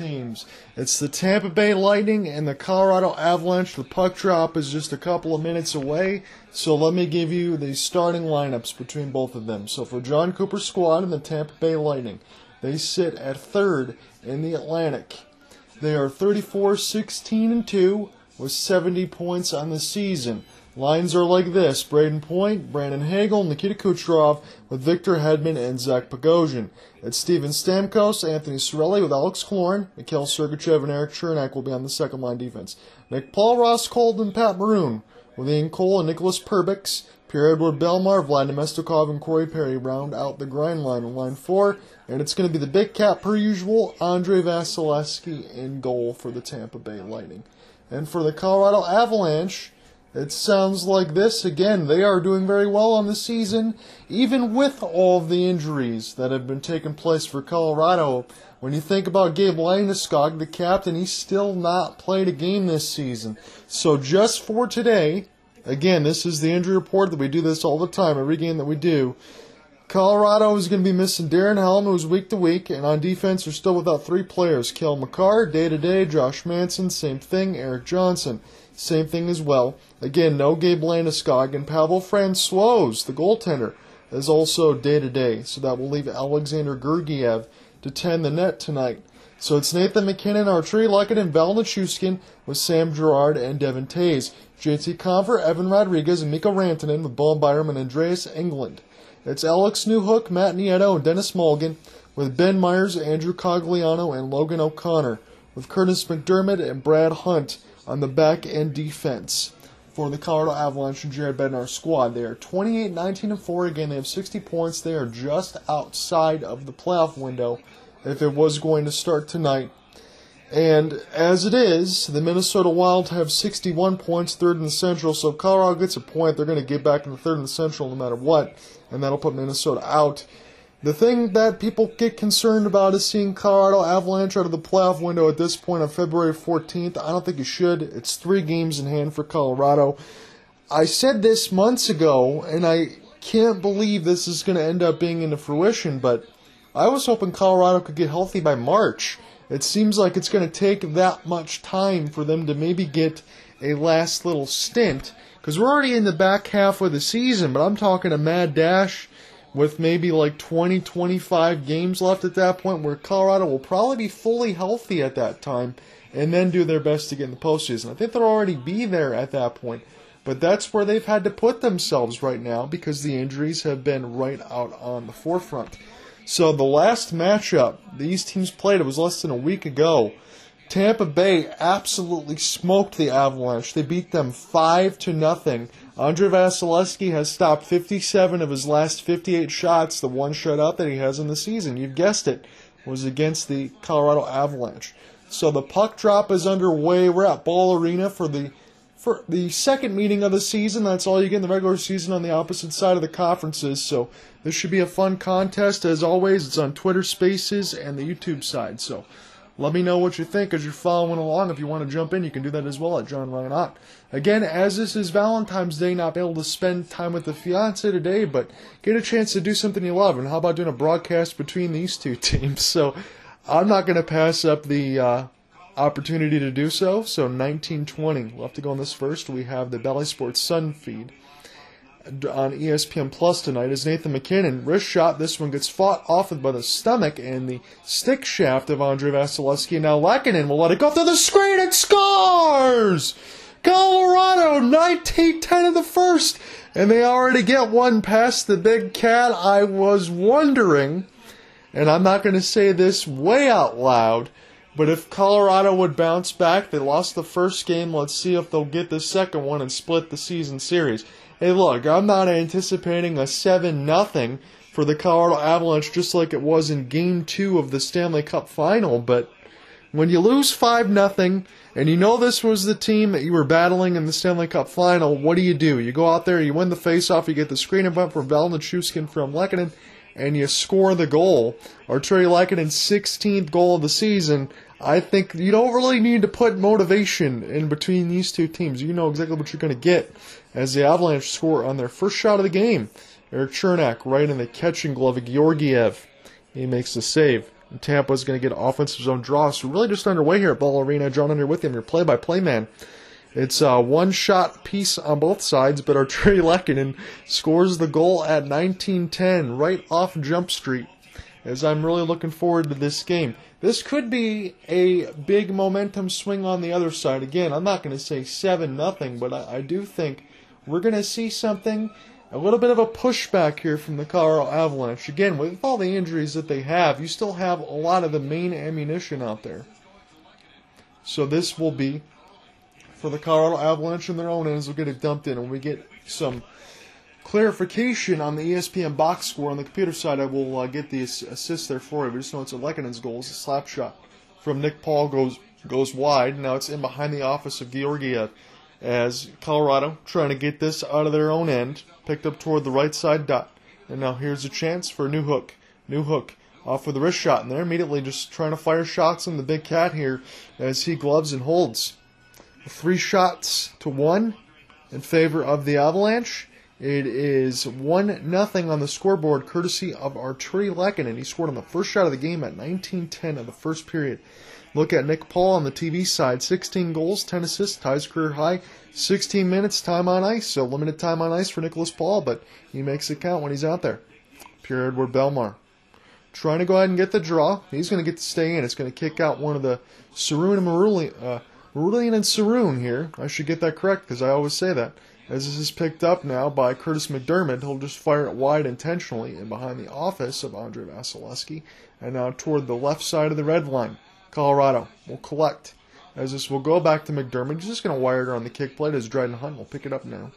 teams. It's the Tampa Bay Lightning and the Colorado Avalanche. The puck drop is just a couple of minutes away, so let me give you the starting lineups between both of them. So for Jon Cooper's squad and the Tampa Bay Lightning, they sit at third in the Atlantic. They are 34 16 and 2 with 70 points on the season. Lines are like this Brayden Point, Brandon Hagel, Nikita Kucherov with Victor Hedman and Zach Bogosian. It's Steven Stamkos, Anthony Cirelli with Alex Killorn, Mikhail Sergachev, and Erik Cernak will be on the second line defense. Nick Paul, Ross Colton, and Pat Maroon with Ian Cole and Nicholas Perbix. Pierre-Edouard Bellemare, Vlad Namestnikov, and Corey Perry round out the grind line on line four. And it's going to be the big cat per usual, Andre Vasilevskiy in goal for the Tampa Bay Lightning. And for the Colorado Avalanche, it sounds like this again. They are doing very well on the season, even with all the injuries that have been taking place for Colorado. When you think about Gabe Landeskog, the captain, he's still not played a game this season. So just for today, again, this is the injury report that we do this all the time, every game that we do. Colorado is going to be missing Darren Helm, who's week to week, and on defense, they're still without three players. Cale Makar, day to day, Josh Manson, same thing, Erik Johnson, same thing as well. Again, no Gabe Landeskog, and Pavel Francouz, the goaltender, is also day to day, so that will leave Alexander Georgiev to tend the net tonight. So it's Nathan MacKinnon, Artturi Lehkonen, and Val Nichushkin with Sam Girard and Devon Toews. JT Compher, Evan Rodrigues, and Mikko Rantanen with Bo Byram and Andreas Englund. It's Alex Newhook, Matt Nieto, and Denis Malgin, with Ben Meyers, Andrew Cogliano, and Logan O'Connor, with Kurtis MacDermid and Brad Hunt on the back end defense for the Colorado Avalanche and Jared Bednar squad. They are 28, 19, and 4. Again, they have 60 points. They are just outside of the playoff window if it was going to start tonight. And as it is, the Minnesota Wild have 61 points, third in the Central. So if Colorado gets a point, they're going to get back in the third in the Central no matter what, and that'll put Minnesota out. The thing that people get concerned about is seeing Colorado Avalanche out of the playoff window at this point on February 14th. I don't think you should. It's three games in hand for Colorado. I said this months ago, and I can't believe this is going to end up being into fruition, but I was hoping Colorado could get healthy by March. It seems like it's going to take that much time for them to maybe get a last little stint. Because we're already in the back half of the season, but I'm talking a mad dash with maybe like 20, 25 games left at that point where Colorado will probably be fully healthy at that time and then do their best to get in the postseason. I think they'll already be there at that point. But that's where they've had to put themselves right now because the injuries have been right out on the forefront. So the last matchup these teams played, it was less than a week ago. Tampa Bay absolutely smoked the Avalanche. They beat them five to nothing. Andrei Vasilevskiy has stopped 57 of his last 58 shots. The one shutout that he has in the season, you've guessed it, was against the Colorado Avalanche. So the puck drop is underway. We're at Ball Arena for the for the second meeting of the season. That's all you get in the regular season on the opposite side of the conferences. So this should be a fun contest. As always, it's on Twitter Spaces and the YouTube side. So let me know what you think as you're following along. If you want to jump in, you can do that as well at John Ryan Ott. Again, as this is Valentine's Day, not able to spend time with the fiance today, but get a chance to do something you love. And how about doing a broadcast between these two teams? So I'm not going to pass up the. Uh, opportunity to do so. So 1920, we'll have to go on this first. We have the Bally Sports Sun feed on ESPN Plus tonight is Nathan MacKinnon wrist shot. This one gets fought off by the stomach and the stick shaft of Andrei Vasilevskiy. Now Lehkonen will let it go through the screen and scores! Colorado 19-10 in the first, and they already get one past the big cat. I was wondering, and I'm not going to say this way out loud but if Colorado would bounce back, they lost the first game. Let's see if they'll get the second one and split the season series. Hey, look, I'm not anticipating a 7 nothing for the Colorado Avalanche just like it was in game 2 of the Stanley Cup final, but when you lose 5 nothing and you know this was the team that you were battling in the Stanley Cup final, what do you do? You go out there, you win the faceoff, you get the screen event from Val Nichushkin from Lehkonen, and you score the goal. Artturi Lehkonen's 16th goal of the season. I think you don't really need to put motivation in between these two teams. You know exactly what you're going to get as the Avalanche score on their first shot of the game. Erik Cernak right in the catching glove of Georgiev. He makes the save. And Tampa's going to get offensive zone draw. So really just underway here at Ball Arena. John Under with him, your play-by-play man. It's a one-shot piece on both sides, but Artturi Lehkonen scores the goal at 1910 right off Jump Street. As I'm really looking forward to this game. This could be a big momentum swing on the other side. Again, I'm not going to say 7 nothing, but I, I do think we're going to see something a little bit of a pushback here from the Colorado Avalanche. Again, with all the injuries that they have, you still have a lot of the main ammunition out there. So this will be for the Colorado Avalanche and their own ends. We'll get it dumped in, and we get some clarification on the ESPN box score on the computer side. I will uh, get the assist there for you. But just know it's a Lehkonen's goal. It's a slap shot from Nick Paul goes goes wide. Now it's in behind the office of Georgiev as Colorado trying to get this out of their own end, picked up toward the right side dot. And now here's a chance for a Newhook. New hook off with a wrist shot, and they're immediately just trying to fire shots on the big cat here as he gloves and holds. Three shots to one in favor of the Avalanche. It is one nothing on the scoreboard, courtesy of Artturi Lehkonen. He scored on the first shot of the game at 19:10 of the first period. Look at Nick Paul on the TV side 16 goals, 10 assists, ties career high, 16 minutes time on ice. So limited time on ice for Nicholas Paul, but he makes it count when he's out there. Pierre Edouard Bellemare trying to go ahead and get the draw. He's going to get to stay in. It's going to kick out one of the Saroon and Marulian, uh, Marulian and Saroon here. I should get that correct because I always say that. As this is picked up now by Kurtis MacDermid, he'll just fire it wide intentionally and behind the office of Andrei Vasilevskiy and now toward the left side of the red line. Colorado will collect. As this will go back to MacDermid. He's just going to wire it on the kick plate as Dryden Hunt will pick it up now.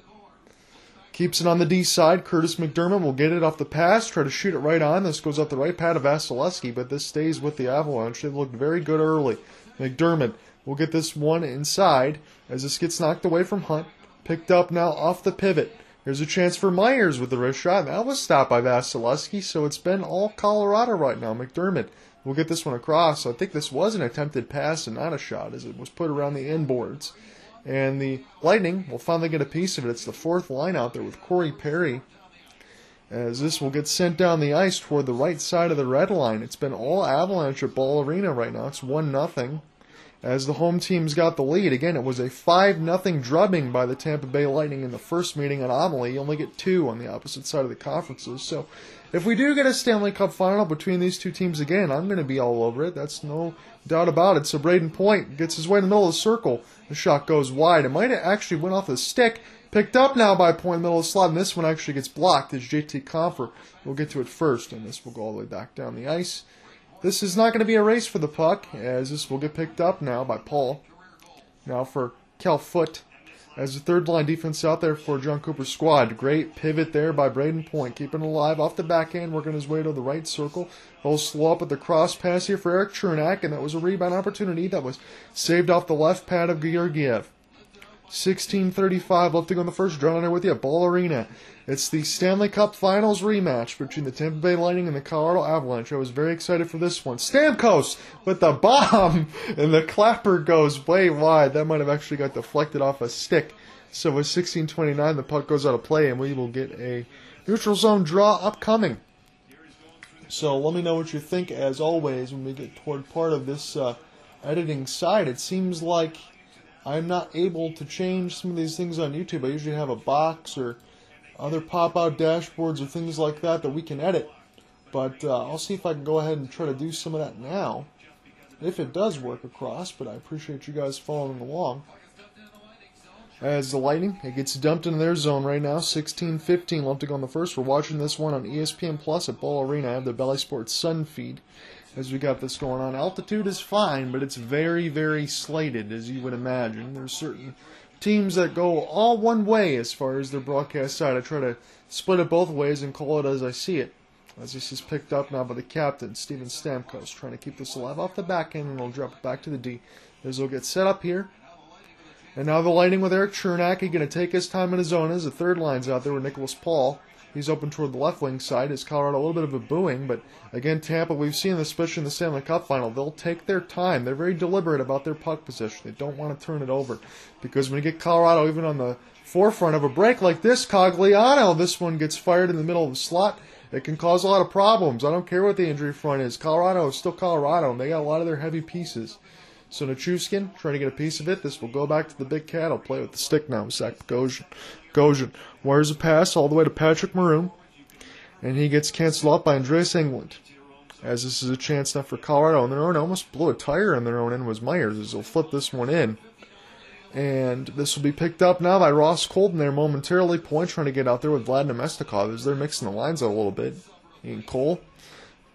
Keeps it on the D side. Kurtis MacDermid will get it off the pass, try to shoot it right on. This goes up the right pad of Vasilevskiy, but this stays with the Avalanche. They looked very good early. MacDermid will get this one inside as this gets knocked away from Hunt. Picked up now off the pivot. Here's a chance for Meyers with the wrist shot. That was stopped by Vasilevskiy, so it's been all Colorado right now. MacDermid We'll get this one across. I think this was an attempted pass and not a shot as it was put around the inboards. And the Lightning will finally get a piece of it. It's the fourth line out there with Corey Perry. As this will get sent down the ice toward the right side of the red line. It's been all Avalanche at Ball Arena right now. It's 1 nothing as the home team's got the lead. Again, it was a 5 0 drubbing by the Tampa Bay Lightning in the first meeting anomaly. You only get two on the opposite side of the conferences. So if we do get a Stanley Cup final between these two teams again, I'm going to be all over it. That's no doubt about it. So Brayden Point gets his way in the middle of the circle. The shot goes wide. It might have actually went off the stick. Picked up now by Point in the middle of the slot, and this one actually gets blocked as JT Compher will get to it first, and this will go all the way back down the ice. This is not going to be a race for the puck, as this will get picked up now by Paul. Now for Cal Foote, as the third line defense out there for Jon Cooper's squad. Great pivot there by Brayden Point, keeping alive off the backhand, working his way to the right circle. He'll slow up at the cross pass here for Erik Cernak, and that was a rebound opportunity that was saved off the left pad of Georgiev. 16:35 left to go the first. John there with you at Ball Arena. It's the Stanley Cup Finals rematch between the Tampa Bay Lightning and the Colorado Avalanche. I was very excited for this one. Stamkos with the bomb, and the clapper goes way wide. That might have actually got deflected off a stick. So with 16:29, the puck goes out of play, and we will get a neutral zone draw upcoming. So let me know what you think. As always, when we get toward part of this uh, editing side, it seems like I'm not able to change some of these things on YouTube. I usually have a box or other pop-out dashboards or things like that that we can edit. But uh, I'll see if I can go ahead and try to do some of that now, if it does work across. But I appreciate you guys following along. As the Lightning, it gets dumped into their zone right now. 16-15 left to go on the first. We're watching this one on ESPN Plus at Ball Arena. I have the Bally Sports Sun feed as we got this going on. Altitude is fine, but it's very, very slated, as you would imagine. There's certain teams that go all one way as far as their broadcast side. I try to split it both ways and call it as I see it. As this is picked up now by the captain, Steven Stamkos, trying to keep this alive off the back end, and he'll drop it back to the D. As he'll get set up here. And now the lighting with Erik Cernak. He's going to take his time in his zone as the third line's out there with Nicholas Paul. He's open toward the left wing side. Is Colorado a little bit of a booing, but again, Tampa, we've seen this, especially in the Stanley Cup final, they'll take their time. They're very deliberate about their puck position. They don't want to turn it over because when you get Colorado even on the forefront of a break like this, Cogliano, this one gets fired in the middle of the slot it can cause a lot of problems. I don't care what the injury front is. Colorado is still Colorado, and they got a lot of their heavy pieces. So Nichushkin trying to get a piece of it. This will go back to the big cat. I'll play with the stick now. Zach Gosian. Gosian wires a pass all the way to Patrick Maroon, and he gets canceled out by Andreas Englund. As this is a chance now for Colorado on their own. Almost blew a tire on their own end was Meyers as they'll flip this one in. And this will be picked up now by Ross Colton there momentarily. Point trying to get out there with Vlad Namestnikov as they're mixing the lines out a little bit. And Cole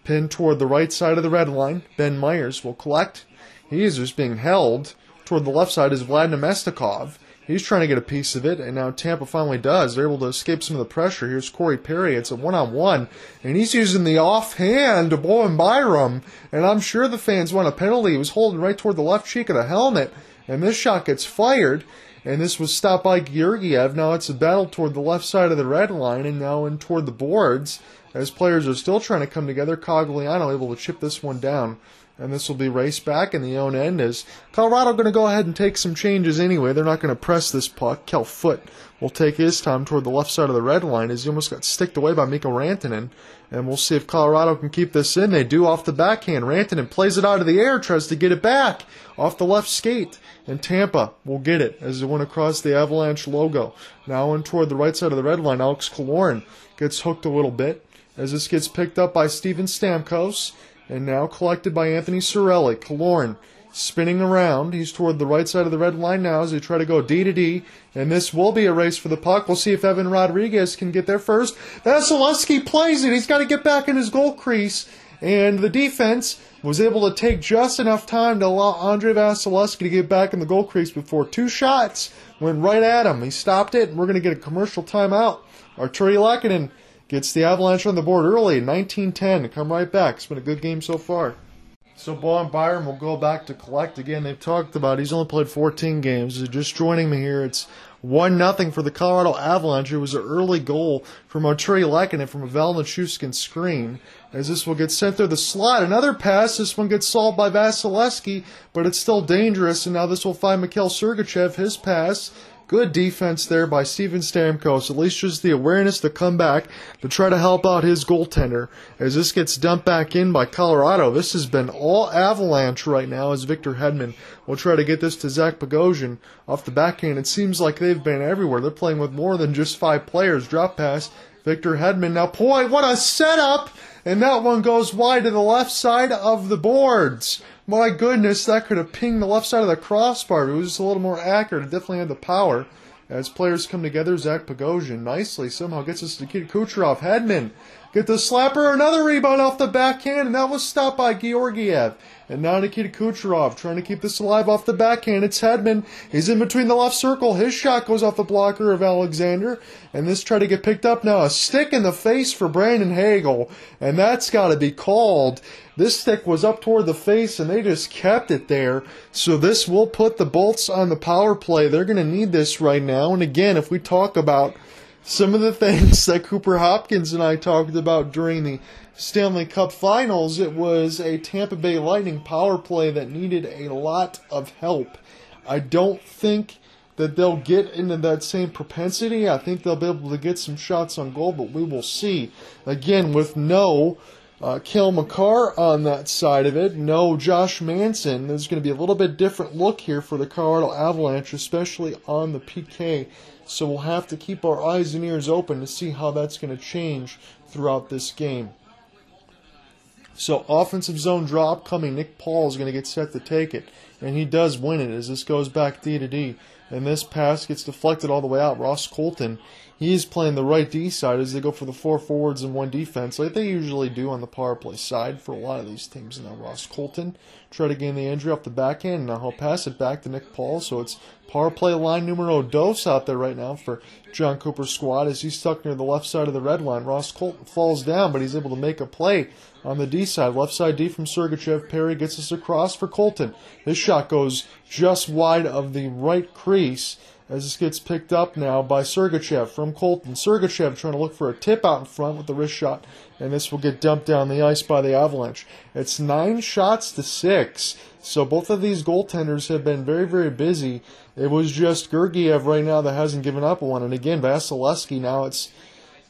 pinned toward the right side of the red line. Ben Meyers will collect. He is just being held. Toward the left side is Vlad Namestnikov. He's trying to get a piece of it, and now Tampa finally does. They're able to escape some of the pressure. Here's Corey Perry. It's a one on one, and he's using the offhand to Bowen Byram, and I'm sure the fans want a penalty. He was holding right toward the left cheek of the helmet, and this shot gets fired, and this was stopped by Georgiev. Now it's a battle toward the left side of the red line, and now in toward the boards, as players are still trying to come together. Cogliano able to chip this one down and this will be raced back in the own end as Colorado going to go ahead and take some changes anyway. They're not going to press this puck. Cal Foote will take his time toward the left side of the red line as he almost got sticked away by Mikko Rantanen. And we'll see if Colorado can keep this in. They do off the backhand. Rantanen plays it out of the air, tries to get it back off the left skate. And Tampa will get it as it went across the Avalanche logo. Now in toward the right side of the red line, Alex Killorn gets hooked a little bit as this gets picked up by Steven Stamkos and now collected by Anthony Cirelli. Killorn spinning around. He's toward the right side of the red line now as they try to go D to D. And this will be a race for the puck. We'll see if Evan Rodrigues can get there first. Vasilevskiy plays it. He's got to get back in his goal crease. And the defense was able to take just enough time to allow Andre Vasilevskiy to get back in the goal crease before two shots went right at him. He stopped it, and we're going to get a commercial timeout. Artturi Lehkonen Gets the Avalanche on the board early, 19-10. Come right back. It's been a good game so far. So Bowen Byram will go back to collect again. They've talked about he's only played 14 games. Just joining me here, it's one nothing for the Colorado Avalanche. It was an early goal from Artturi Lehkonen from a Val Nichushkin screen. As this will get sent through the slot. Another pass. This one gets solved by Vasilevskiy, but it's still dangerous. And now this will find Mikhail Sergachev. His pass Good defense there by Steven Stamkos. At least just the awareness to come back to try to help out his goaltender. As this gets dumped back in by Colorado, this has been all avalanche right now as Victor Hedman will try to get this to Zach Bogosian off the backhand. It seems like they've been everywhere. They're playing with more than just five players. Drop pass. Victor Hedman now point. What a setup! And that one goes wide to the left side of the boards. My goodness, that could have pinged the left side of the crossbar. It was just a little more accurate. It definitely had the power. As players come together, Zach Bogosian nicely somehow gets us to Nikita Kucherov. Hedman get the slapper, another rebound off the backhand, and that was stopped by Georgiev. And now Nikita Kucherov trying to keep this alive off the backhand. It's Hedman. He's in between the left circle. His shot goes off the blocker of Alexander. And this try to get picked up now. A stick in the face for Brandon Hagel. And that's got to be called. This stick was up toward the face and they just kept it there. So this will put the Bolts on the power play. They're going to need this right now. And again, if we talk about some of the things that Cooper Hopkins and I talked about during the Stanley Cup Finals, it was a Tampa Bay Lightning power play that needed a lot of help. I don't think that they'll get into that same propensity. I think they'll be able to get some shots on goal, but we will see. Again, with no uh, Cale Makar on that side of it, no Josh Manson, there's going to be a little bit different look here for the Colorado Avalanche, especially on the PK. So we'll have to keep our eyes and ears open to see how that's going to change throughout this game. So offensive zone drop coming. Nick Paul is going to get set to take it, and he does win it as this goes back D to D. And this pass gets deflected all the way out. Ross Colton, he is playing the right D side as they go for the four forwards and one defense, like they usually do on the power play side for a lot of these teams. Now Ross Colton try to gain the injury off the backhand. Now he'll pass it back to Nick Paul. So it's power play line numero dos out there right now for Jon Cooper's squad as he's stuck near the left side of the red line. Ross Colton falls down, but he's able to make a play on the D side. Left side D from Sergachev. Perry gets us across for Colton. This shot goes just wide of the right crease as this gets picked up now by Sergachev from Colton. Sergachev trying to look for a tip out in front with the wrist shot, and this will get dumped down the ice by the Avalanche. It's nine shots to six, so both of these goaltenders have been very, very busy. It was just Georgiev right now that hasn't given up one, and again, Vasilevskiy now it's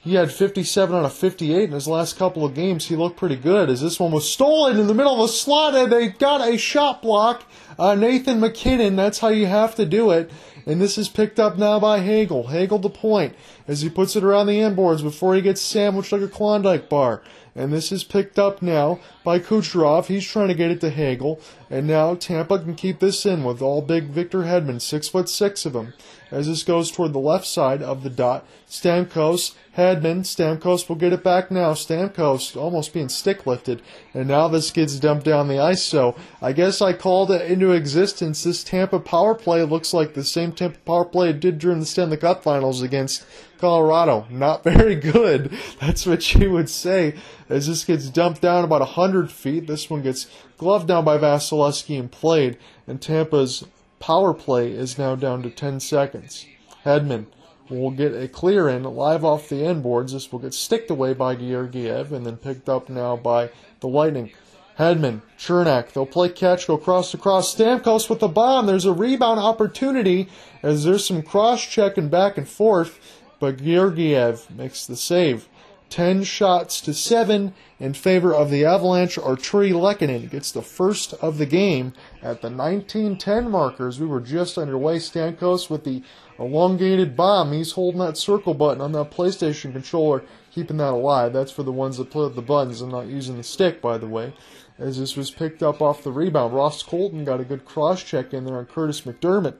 He had 57 out of 58 in his last couple of games. He looked pretty good as this one was stolen in the middle of the slot and they got a shot block. Uh, Nathan MacKinnon. that's how you have to do it. And this is picked up now by Hagel. Hagel to point as he puts it around the inboards before he gets sandwiched like a Klondike bar. And this is picked up now by Kucherov. He's trying to get it to Hagel. And now Tampa can keep this in with all big Victor Hedman, six foot six of him. As this goes toward the left side of the dot, Stamkos, Hedman, Stamkos will get it back now. Stamkos almost being stick lifted. And now this gets dumped down the ice. So I guess I called it into existence. This Tampa power play looks like the same Tampa power play it did during the Stanley Cup finals against Colorado. Not very good. That's what you would say. As this gets dumped down about 100 feet, this one gets gloved down by Vasilevskiy and played. And Tampa's power play is now down to 10 seconds. Hedman will get a clear in live off the end boards. This will get sticked away by Georgiev and then picked up now by the Lightning. Hedman, Cernak, they'll play catch, go cross to cross. Stamkos with the bomb. There's a rebound opportunity as there's some cross checking back and forth, but Georgiev makes the save. 10 shots to 7 in favor of the Avalanche. Artturi Lehkonen gets the first of the game at the 1910 markers. We were just underway. Stamkos with the elongated bomb. He's holding that circle button on that PlayStation controller, keeping that alive. That's for the ones that play with the buttons and not using the stick, by the way. As this was picked up off the rebound, Ross Colton got a good cross check in there on Kurtis MacDermid.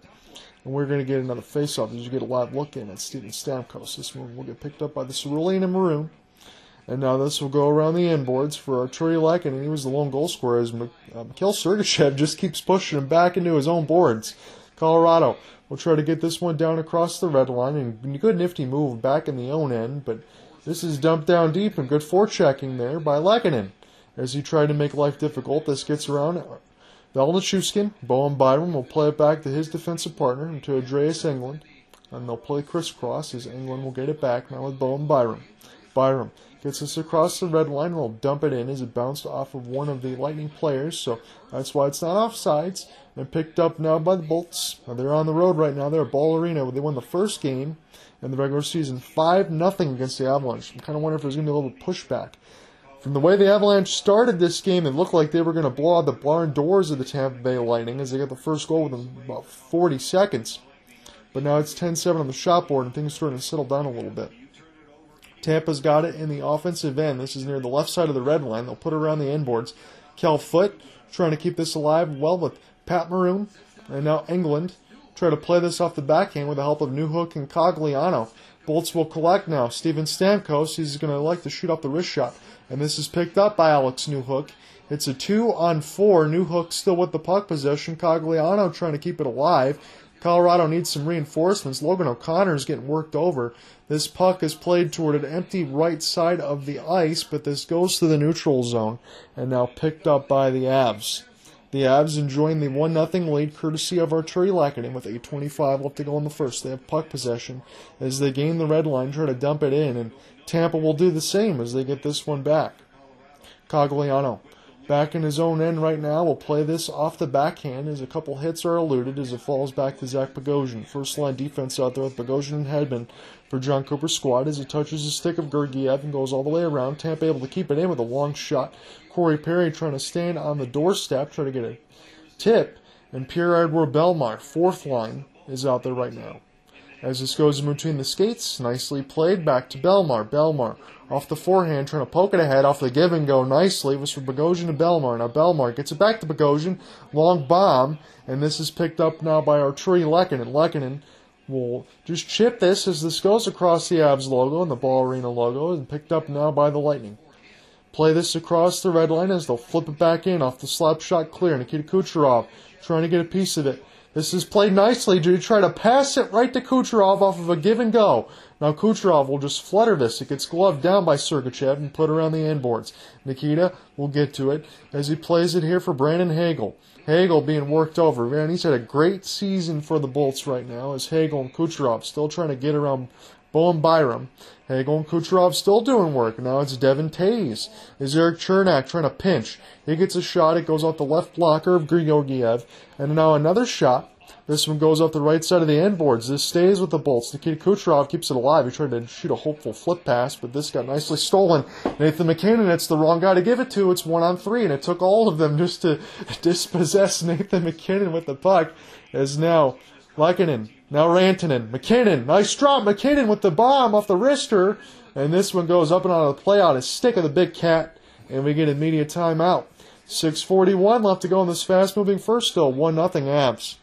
And we're going to get another face-off as you get a live look in at Steven Stamkos. This one will get picked up by the Cerulean and Maroon. And now this will go around the end boards for Artturi Lehkonen, and he was the lone goal scorer as Mikhail uh, Sergachev just keeps pushing him back into his own boards. Colorado will try to get this one down across the red line, and good nifty move back in the own end, but this is dumped down deep and good forechecking there by Lehkonen. As he tried to make life difficult, this gets around Val Nichushkin. Bowen Byram will play it back to his defensive partner, and to Andreas Englund. And they'll play crisscross as Englund will get it back now with Bowen Byram. Byram Gets this across the red line. We'll dump it in as it bounced off of one of the Lightning players. So that's why it's not offsides. And picked up now by the Bolts. They're on the road right now. They're at Ball Arena. They won the first game in the regular season 5 nothing against the Avalanche. I'm kind of wondering if there's going to be a little pushback. From the way the Avalanche started this game, it looked like they were going to blow out the barn doors of the Tampa Bay Lightning as they got the first goal within about 40 seconds. But now it's 10 7 on the shot board, and things are starting to settle down a little bit. Tampa's got it in the offensive end. This is near the left side of the red line. They'll put it around the end boards. Cal Foote trying to keep this alive well with Pat Maroon and now Englund Try to play this off the backhand with the help of Newhook and Cogliano. Bolts will collect now. Steven Stamkos, he's going to like to shoot up the wrist shot. And this is picked up by Alex Newhook. It's a two on four. Newhook still with the puck possession. Cogliano trying to keep it alive. Colorado needs some reinforcements. Logan O'Connor is getting worked over. This puck is played toward an empty right side of the ice, but this goes to the neutral zone and now picked up by the Avs. The Avs enjoying the 1 0 lead courtesy of Artturi Lehkonen with 8.25 left to go in the first. They have puck possession as they gain the red line, try to dump it in, and Tampa will do the same as they get this one back. Cogliano back in his own end right now. Will play this off the backhand as a couple hits are eluded as it falls back to Zach Bogosian. First line defense out there with Bogosian and Hedman for Jon Cooper's squad as he touches the stick of Georgiev and goes all the way around. Tampa able to keep it in with a long shot. Corey Perry trying to stand on the doorstep, trying to get a tip. And Pierre-Edouard Bellemare, fourth line, is out there right now. As this goes in between the skates, nicely played back to Bellemare. Bellemare off the forehand, trying to poke it ahead off the give and go nicely. It was for Bogosian to Bellemare. Now Bellemare gets it back to Bogosian. Long bomb, and this is picked up now by Artturi Lehkonen. Lehkonen will just chip this as this goes across the Avs logo and the Ball Arena logo, and picked up now by the Lightning. Play this across the red line as they'll flip it back in off the slap shot clear. Nikita Kucherov trying to get a piece of it. This is played nicely to try to pass it right to Kucherov off of a give and go. Now Kucherov will just flutter this. It gets gloved down by Sergachev and put around the end boards. Nikita will get to it as he plays it here for Brandon Hagel. Hagel being worked over. Man, he's had a great season for the Bolts right now as Hagel and Kucherov still trying to get around Bowen Byram. Hagel and Kucherov still doing work. Now it's Devon Toews. Is Erik Cernak trying to pinch? He gets a shot. It goes off the left blocker of Georgiev. And now another shot This one goes off the right side of the end boards. This stays with the Bolts. Nikita Kucherov keeps it alive. He tried to shoot a hopeful flip pass, but this got nicely stolen. Nathan MacKinnon, it's the wrong guy to give it to. It's one on three, and it took all of them just to dispossess Nathan MacKinnon with the puck. As now Lehkonen, now Rantanen, MacKinnon, nice drop. MacKinnon with the bomb off the wrister, and this one goes up and out of the play out a stick of the big cat, and we get immediate timeout. 6:41 left to go in this fast-moving first. Still one nothing Avs.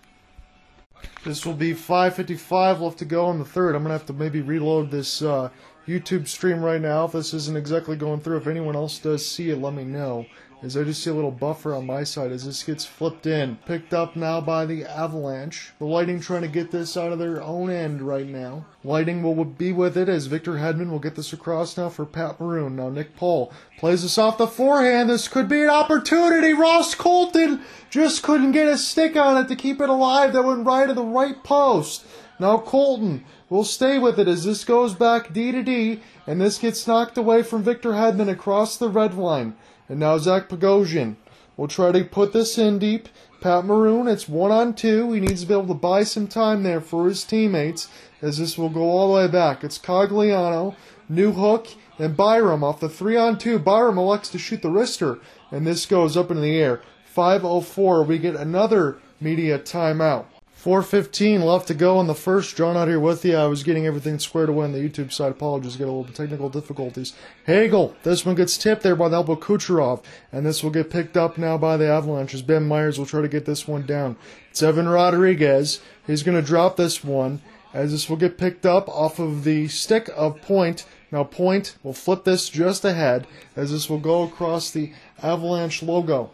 This will be 5:55 left to go in the third. I'm gonna have to maybe reload this uh, YouTube stream right now if this isn't exactly going through. If anyone else does see it, let me know. As I just see a little buffer on my side as this gets flipped in. Picked up now by the Avalanche. The Lightning trying to get this out of their own end right now. Lightning will be with it as Victor Hedman will get this across now for Pat Maroon. Now Nick Paul plays this off the forehand. This could be an opportunity. Ross Colton just couldn't get a stick on it to keep it alive. That went right to the right post. Now Colton will stay with it as this goes back D to D, and this gets knocked away from Victor Hedman across the red line. And now Zach Bogosian will try to put this in deep. Pat Maroon, it's one on two. He needs to be able to buy some time there for his teammates as this will go all the way back. It's Cogliano, Newhook, and Byram off the three on two. Byram elects to shoot the wrister, and this goes up in the air. 5.04, we get another media timeout. 4.15 left to go in the first. John out here with you. I was getting everything squared away on the YouTube side. Apologies, get a little technical difficulties. Hagel, this one gets tipped there by the elbow Kucherov, and this will get picked up now by the Avalanche as Ben Meyers will try to get this one down. It's Evan Rodrigues. He's going to drop this one as this will get picked up off of the stick of Point. Now Point will flip this just ahead as this will go across the Avalanche logo.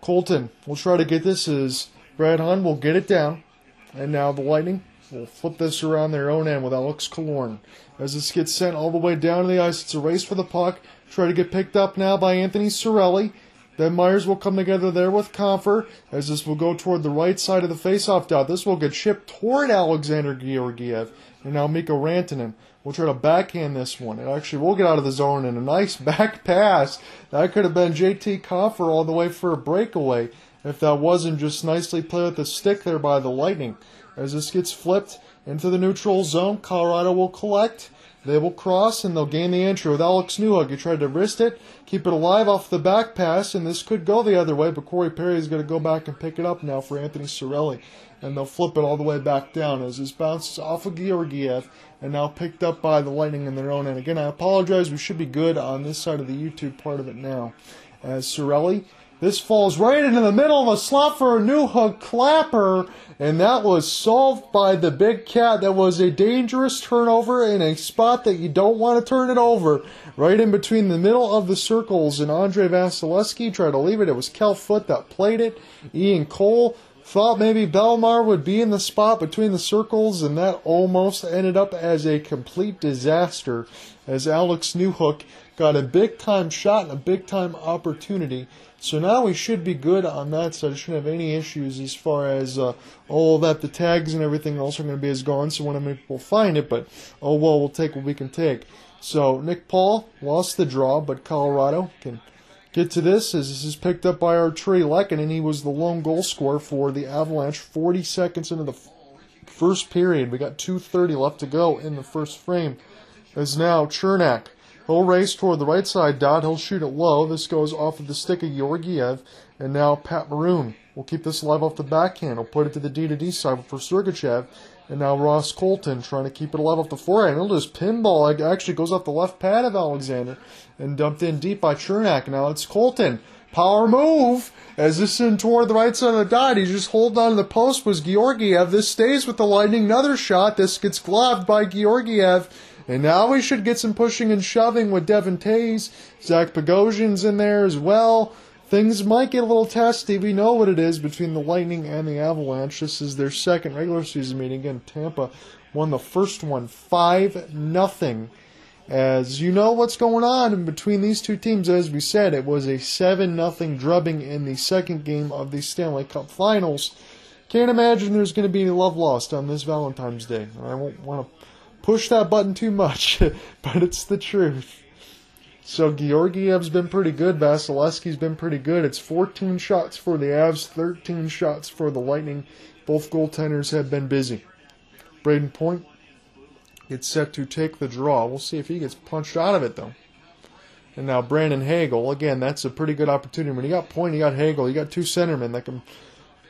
Colton will try to get this as Brad Hunt will get it down, and now the Lightning will flip this around their own end with Alex Killorn. As this gets sent all the way down to the ice, it's a race for the puck. Try to get picked up now by Anthony Cirelli. Then Meyers will come together there with Compher as this will go toward the right side of the faceoff dot. This will get shipped toward Alexander Georgiev. And now Mikko Rantanen will try to backhand this one. It actually will get out of the zone and a nice back pass. That could have been JT Compher all the way for a breakaway if that wasn't just nicely played with the stick there by the Lightning. As this gets flipped into the neutral zone, Colorado will collect. They will cross and they'll gain the entry with Alex Newhook. He tried to wrist it, keep it alive off the back pass, and this could go the other way, but Corey Perry is going to go back and pick it up now for Anthony Cirelli. And they'll flip it all the way back down as this bounces off of Georgiev and now picked up by the Lightning in their own end. Again, I apologize. We should be good on this side of the YouTube part of it now. As Cirelli this falls right into the middle of a slot for a Newhook clapper, and that was solved by the big cat. That was a dangerous turnover in a spot that you don't want to turn it over. Right in between the middle of the circles, and Andrei Vasilevskiy tried to leave it. It was Cal Foote that played it. Ian Cole thought maybe Bellemare would be in the spot between the circles, and that almost ended up as a complete disaster as Alex Newhook got a big time shot and a big time opportunity so now we should be good on that side. I shouldn't have any issues as far as uh, all that the tags and everything else are going to be as gone. So when I people find it, but oh well, we'll take what we can take. So Nick Paul lost the draw, but Colorado can get to this as this is picked up by Artturi and He was the lone goal scorer for the Avalanche. 40 seconds into the first period, we got 2:30 left to go in the first frame. As now Cernak He'll race toward the right side dot. He'll shoot it low. This goes off of the stick of Georgiev. And now Pat Maroon will keep this alive off the backhand. He'll put it to the D to D side for Sergachev. And now Ross Colton trying to keep it alive off the forehand. He'll just pinball. It actually goes off the left pad of Alexander and dumped in deep by Cernak. Now it's Colton. Power move as this in toward the right side of the dot. He just hold on to the post was Georgiev. This stays with the Lightning. Another shot. This gets gloved by Georgiev. And now we should get some pushing and shoving with Devon Toews. Zach Bogosian's in there as well. Things might get a little testy. We know what it is between the Lightning and the Avalanche. This is their second regular season meeting. Again, Tampa won the first one 5 nothing. As you know what's going on in between these two teams, as we said, it was a 7 nothing drubbing in the second game of the Stanley Cup Finals. Can't imagine there's going to be any love lost on this Valentine's Day. I won't want to push that button too much, but it's the truth. So Georgiev's been pretty good. Vasilevskiy's been pretty good. It's 14 shots for the Avs, 13 shots for the Lightning. Both goaltenders have been busy. Brayden Point gets set to take the draw. We'll see if he gets punched out of it, though. And now Brandon Hagel, again, that's a pretty good opportunity. When you got Point, you got Hagel, you got two centermen that can,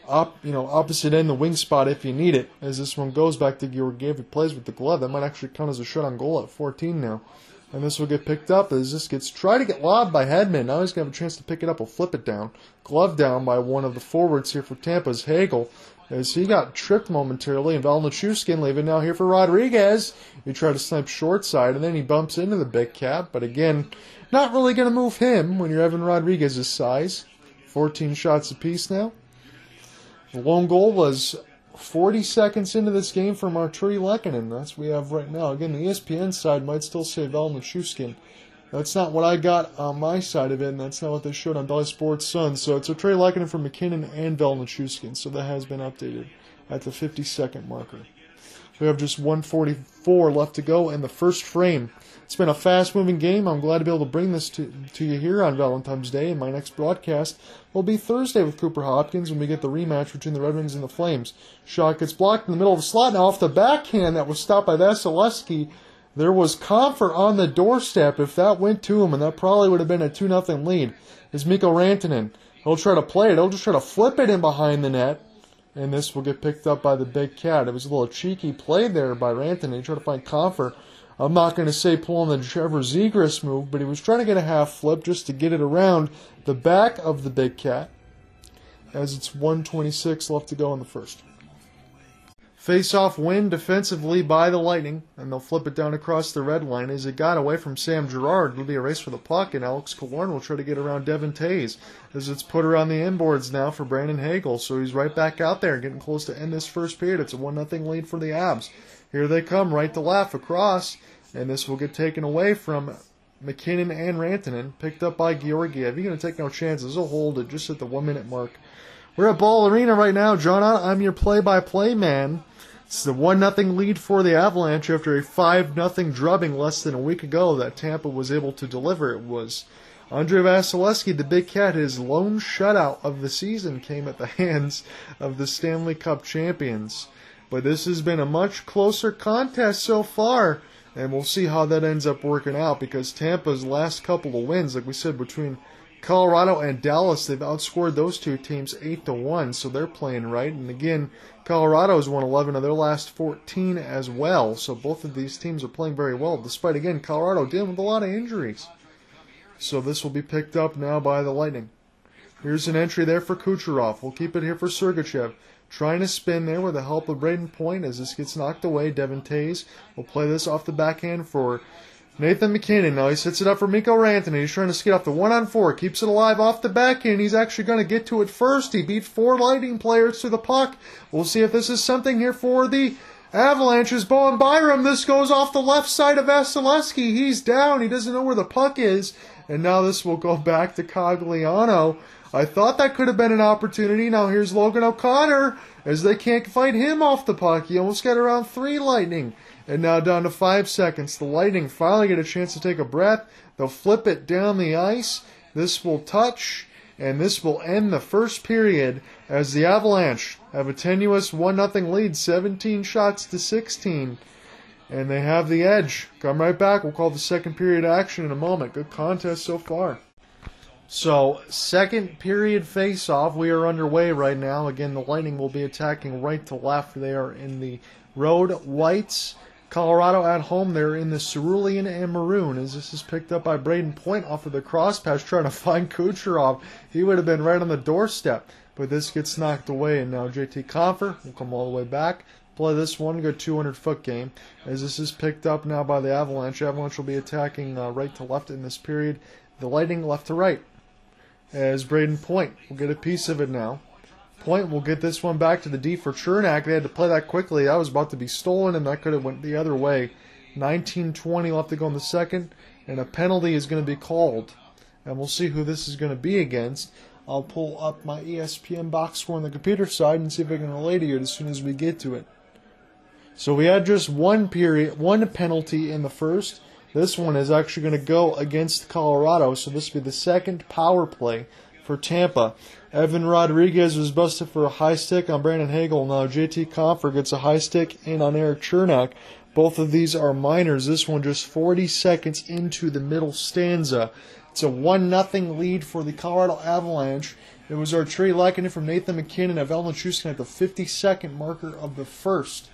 op, you know, opposite end the wing spot if you need it. As this one goes back to Georgiev, he plays with the glove. That might actually count as a shot on goal at 14 now. And this will get picked up as this gets tried to get lobbed by Hedman. Now he's going to have a chance to pick it up. He'll flip it down. Glove down by one of the forwards here for Tampa's Hagel as he got tripped momentarily, and Val Nichushkin leaving now here for Rodrigues. He tried to snipe short side, and then he bumps into the big cat, but again, not really going to move him when you're Evan Rodrigues's size. 14 shots apiece now. The lone goal was 40 seconds into this game from Artturi Lehkonen. That's what we have right now. Again, the ESPN side might still say Val Nichushkin. That's not what I got on my side of it, and that's not what they showed on Bally Sports Sun. So it's a trade Lehkonen from MacKinnon and Val Nichushkin, so that has been updated at the 50 second marker. We have just 144 left to go in the first frame. It's been a fast moving game. I'm glad to be able to bring this to, to you here on Valentine's Day. And my next broadcast will be Thursday with Cooper Hopkins when we get the rematch between the Red Wings and the Flames. Shot gets blocked in the middle of the slot. Now off the backhand that was stopped by Vasilevskiy. There was Compher on the doorstep. If that went to him, and that probably would have been a 2 0 lead, is Mikko Rantanen. He'll try to play it. He'll just try to flip it in behind the net. And this will get picked up by the big cat. It was a little cheeky play there by Rantanen. He tried to find Compher. I'm not going to say pulling the Trevor Zegras move, but he was trying to get a half flip just to get it around the back of the big cat. As it's 126 left to go in the first. Face-off win defensively by the Lightning, and they'll flip it down across the red line as it got away from Sam Girard. It'll be a race for the puck, and Alex Killorn will try to get around Devon Toews as it's put around the inboards now for Brandon Hagel. So he's right back out there, getting close to end this first period. It's a one nothing lead for the Avs. Here they come, right to left across, and this will get taken away from MacKinnon and Rantanen, picked up by Georgiev. He's going to take no chances. He'll hold it just at the one minute mark. We're at Ball Arena right now. John, I'm your play by play man. It's the 1 0 lead for the Avalanche after a 5 0 drubbing less than a week ago that Tampa was able to deliver. It was Andrei Vasilevskiy, the big cat, his lone shutout of the season came at the hands of the Stanley Cup champions. But this has been a much closer contest so far, and we'll see how that ends up working out because Tampa's last couple of wins, like we said, between Colorado and Dallas, they've outscored those two teams 8 to 1, so they're playing right. And again, Colorado has won 11 of their last 14 as well, so both of these teams are playing very well, despite, again, Colorado dealing with a lot of injuries. So this will be picked up now by the Lightning. Here's an entry there for Kucherov. We'll keep it here for Sergachev. Trying to spin there with the help of Brayden Point as this gets knocked away. Devon Toews will play this off the backhand for Nathan MacKinnon. Now he sets it up for Mikko Rantanen. He's trying to skate off the one on four. Keeps it alive off the backhand. He's actually going to get to it first. He beat four Lightning players to the puck. We'll see if this is something here for the Avalanches. Bowen Byram. This goes off the left side of Vasilevskiy. He's down. He doesn't know where the puck is. And now this will go back to Cogliano. I thought that could have been an opportunity. Now here's Logan O'Connor as they can't fight him off the puck. He almost got around three Lightning. And now down to five seconds. The Lightning finally get a chance to take a breath. They'll flip it down the ice. This will touch, and this will end the first period as the Avalanche have a tenuous 1 0 lead, 17 shots to 16. And they have the edge. Come right back. We'll call the second period action in a moment. Good contest so far. So, second period face off. We are underway right now. Again, the Lightning will be attacking right to left. They are in the road whites. Colorado at home, they're in the cerulean and maroon as this is picked up by Brayden Point off of the cross pass trying to find Kucherov. He would have been right on the doorstep, but this gets knocked away, and now JT Compher will come all the way back. Play this one, go 200 foot game. As this is picked up now by the Avalanche, Avalanche will be attacking uh, right to left in this period. The Lightning left to right. As Brayden Point will get a piece of it now. Point will get this one back to the D for Cernak. They had to play that quickly. That was about to be stolen, and that could have went the other way. 19-20 left to go in the second, and a penalty is going to be called. And we'll see who this is going to be against. I'll pull up my ESPN box score on the computer side and see if I can relate to it as soon as we get to it. So we had just one period, one penalty in the first. This one is actually going to go against Colorado, so this will be the second power play for Tampa. Evan Rodrigues was busted for a high stick on Brandon Hagel. Now JT Compher gets a high stick in on Erik Cernak. Both of these are minors. This one just 40 seconds into the middle stanza. It's a 1 0 lead for the Colorado Avalanche. It was our Artturi Lehkonen from Nathan MacKinnon of Ellen at the 52nd marker of the first.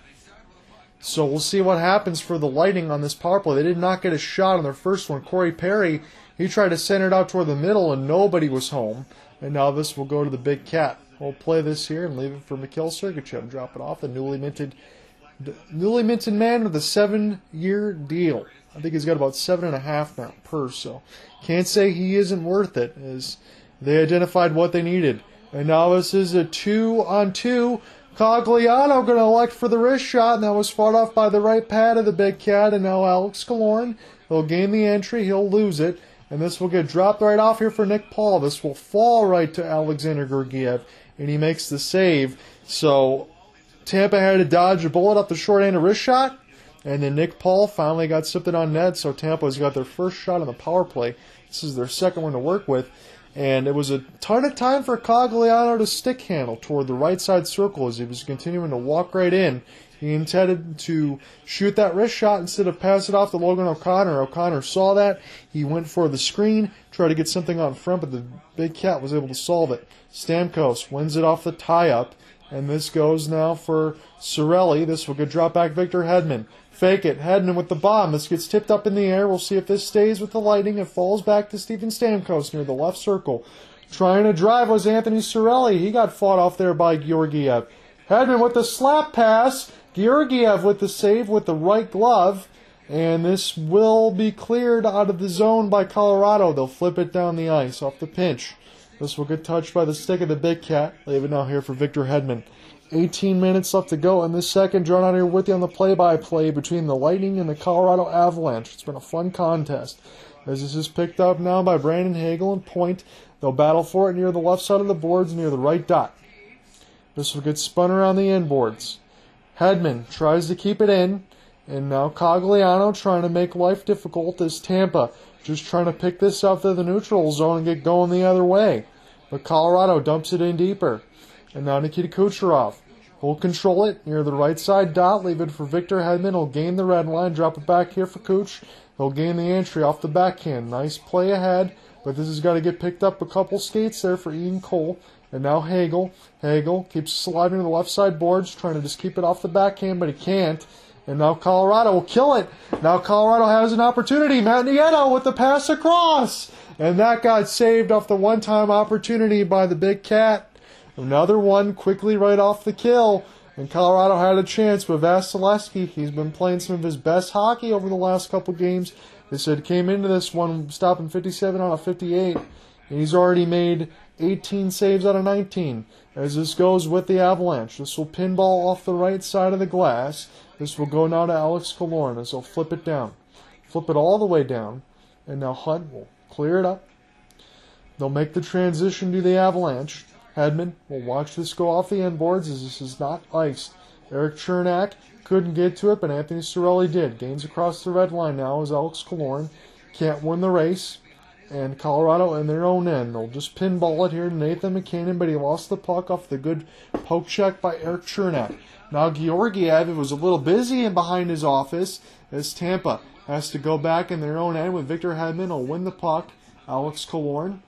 So we'll see what happens for the Lightning on this power play. They did not get a shot on their first one. Corey Perry, he tried to send it out toward the middle and nobody was home. And now this will go to the big cat. We'll play this here and leave it for Mikhail Sergachev. Drop it off the newly minted newly minted man with a seven year deal. I think he's got about seven and a half now per, so can't say he isn't worth it as they identified what they needed. And now this is a two on two. Cogliano going to elect for the wrist shot, and that was fought off by the right pad of the big cat, and now Alex Killorn. He'll gain the entry, he'll lose it, and this will get dropped right off here for Nick Paul. This will fall right to Alexander Georgiev, and he makes the save. So Tampa had to dodge a bullet off the short end of wrist shot, and then Nick Paul finally got something on net, so Tampa's got their first shot on the power play. This is their second one to work with. And it was a ton of time for Cogliano to stick handle toward the right side circle as he was continuing to walk right in. He intended to shoot that wrist shot instead of pass it off to Logan O'Connor. O'Connor saw that. He went for the screen, tried to get something on front, but the big cat was able to solve it. Stamkos wins it off the tie up. And this goes now for Cirelli. This will get drop back Victor Hedman. Fake it. Hedman with the bomb. This gets tipped up in the air. We'll see if this stays with the Lightning. It falls back to Steven Stamkos near the left circle. Trying to drive was Anthony Cirelli. He got fought off there by Georgiev. Hedman with the slap pass. Georgiev with the save with the right glove. And this will be cleared out of the zone by Colorado. They'll flip it down the ice off the pinch. This will get touched by the stick of the big cat. Leave it now here for Victor Hedman. 18 minutes left to go in this second. Drawn out here with you on the play-by-play between the Lightning and the Colorado Avalanche. It's been a fun contest. As this is picked up now by Brandon Hagel and Point, they'll battle for it near the left side of the boards, near the right dot. This will get spun around the inboards. Hedman tries to keep it in, and now Cogliano trying to make life difficult as Tampa just trying to pick this up to the neutral zone and get going the other way. But Colorado dumps it in deeper. And now Nikita Kucherov. He'll control it near the right side dot, leave it for Victor Hedman. He'll gain the red line, drop it back here for Cooch. He'll gain the entry off the backhand. Nice play ahead, but this has got to get picked up a couple skates there for Ian Cole. And now Hagel. Hagel keeps sliding to the left side boards, trying to just keep it off the backhand, but he can't. And now Colorado will kill it. Now Colorado has an opportunity. Matt Nieto with the pass across. And that got saved off the one time opportunity by the big cat. Another one quickly right off the kill. And Colorado had a chance, but Vasilevskiy, he's been playing some of his best hockey over the last couple games. They said came into this one stopping 57 out of 58. And he's already made 18 saves out of 19. As this goes with the Avalanche, this will pinball off the right side of the glass. This will go now to Alex Killorn as he'll flip it down. Flip it all the way down. And now Hunt will clear it up. They'll make the transition to the Avalanche. Hedman will watch this go off the end boards as this is not iced. Erik Cernak couldn't get to it, but Anthony Cirelli did. Gains across the red line now as Alex Killorn can't win the race. And Colorado in their own end. They'll just pinball it here to Nathan MacKinnon, but he lost the puck off the good poke check by Erik Cernak. Now Georgiev was a little busy in behind his office as Tampa has to go back in their own end with Victor Hedman will win the puck. Alex Killorn.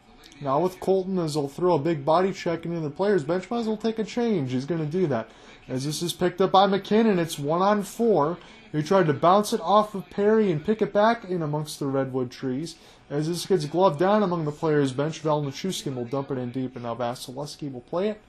Now with Colton as he'll throw a big body check into the players bench, might as well take a change. He's going to do that. As this is picked up by MacKinnon, it's one on four. He tried to bounce it off of Perry and pick it back in amongst the redwood trees. As this gets gloved down among the players' bench, Val Nichushkin will dump it in deep, and now Vasilevskiy will play it.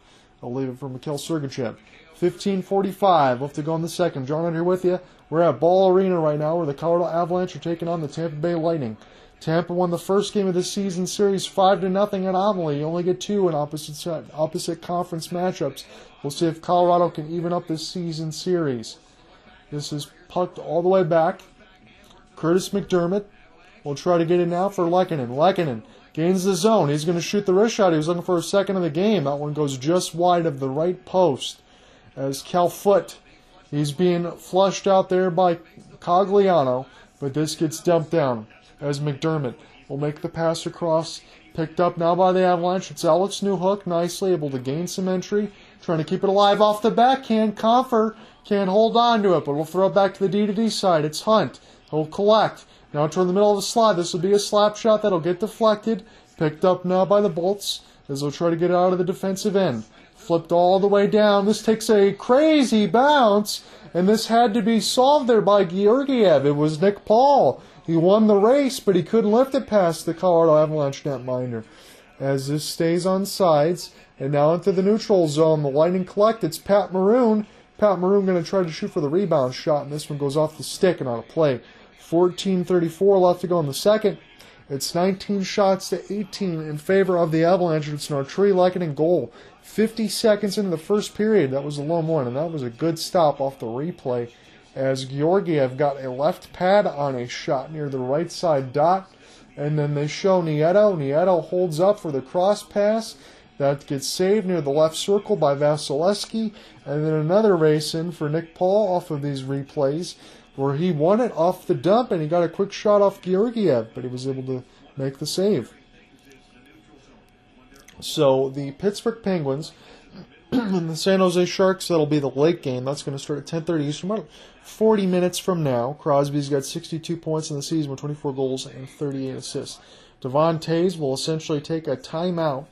I'll leave it for Mikhail Sergachev. 15:45 left to go in the second. John out here with you. We're at Ball Arena right now, where the Colorado Avalanche are taking on the Tampa Bay Lightning. Tampa won the first game of the season series five to nothing at Amalie. You only get two in opposite opposite conference matchups. We'll see if Colorado can even up this season series. This is pucked all the way back. Kurtis MacDermid will try to get it now for Lehkonen. Lehkonen gains the zone. He's going to shoot the wrist shot. He was looking for a second of the game. That one goes just wide of the right post as Cal Foote. He's being flushed out there by Cogliano, but this gets dumped down as MacDermid will make the pass across. Picked up now by the Avalanche. It's Alex Newhook, nicely able to gain some entry, trying to keep it alive off the backhand. Compher can't hold on to it, but we'll throw it back to the D to D side. It's Hunt. He'll collect. Now toward the middle of the slide. This will be a slap shot that'll get deflected. Picked up now by the Bolts as they'll try to get out of the defensive end. Flipped all the way down. This takes a crazy bounce, and this had to be solved there by Georgiev. It was Nick Paul. He won the race, but he couldn't lift it past the Colorado Avalanche netminder. As this stays on sides, and now into the neutral zone, the Lightning collect. It's Pat Maroon. Pat Maroon going to try to shoot for the rebound shot, and this one goes off the stick and out of play. 14:34 left to go in the second. It's 19 shots to 18 in favor of the Avalanche. It's an Artturi Lehkonen goal. 50 seconds into the first period, that was a low one, and that was a good stop off the replay as Georgiev got a left pad on a shot near the right side dot. And then they show Nieto. Nieto holds up for the cross pass. That gets saved near the left circle by Vasilevskiy. And then another race in for Nick Paul off of these replays where he won it off the dump and he got a quick shot off Georgiev, but he was able to make the save. So the Pittsburgh Penguins and the San Jose Sharks, that'll be the late game. That's going to start at 10:30 Eastern, 40 minutes from now. Crosby's got 62 points in the season with 24 goals and 38 assists. Devon Toews will essentially take a timeout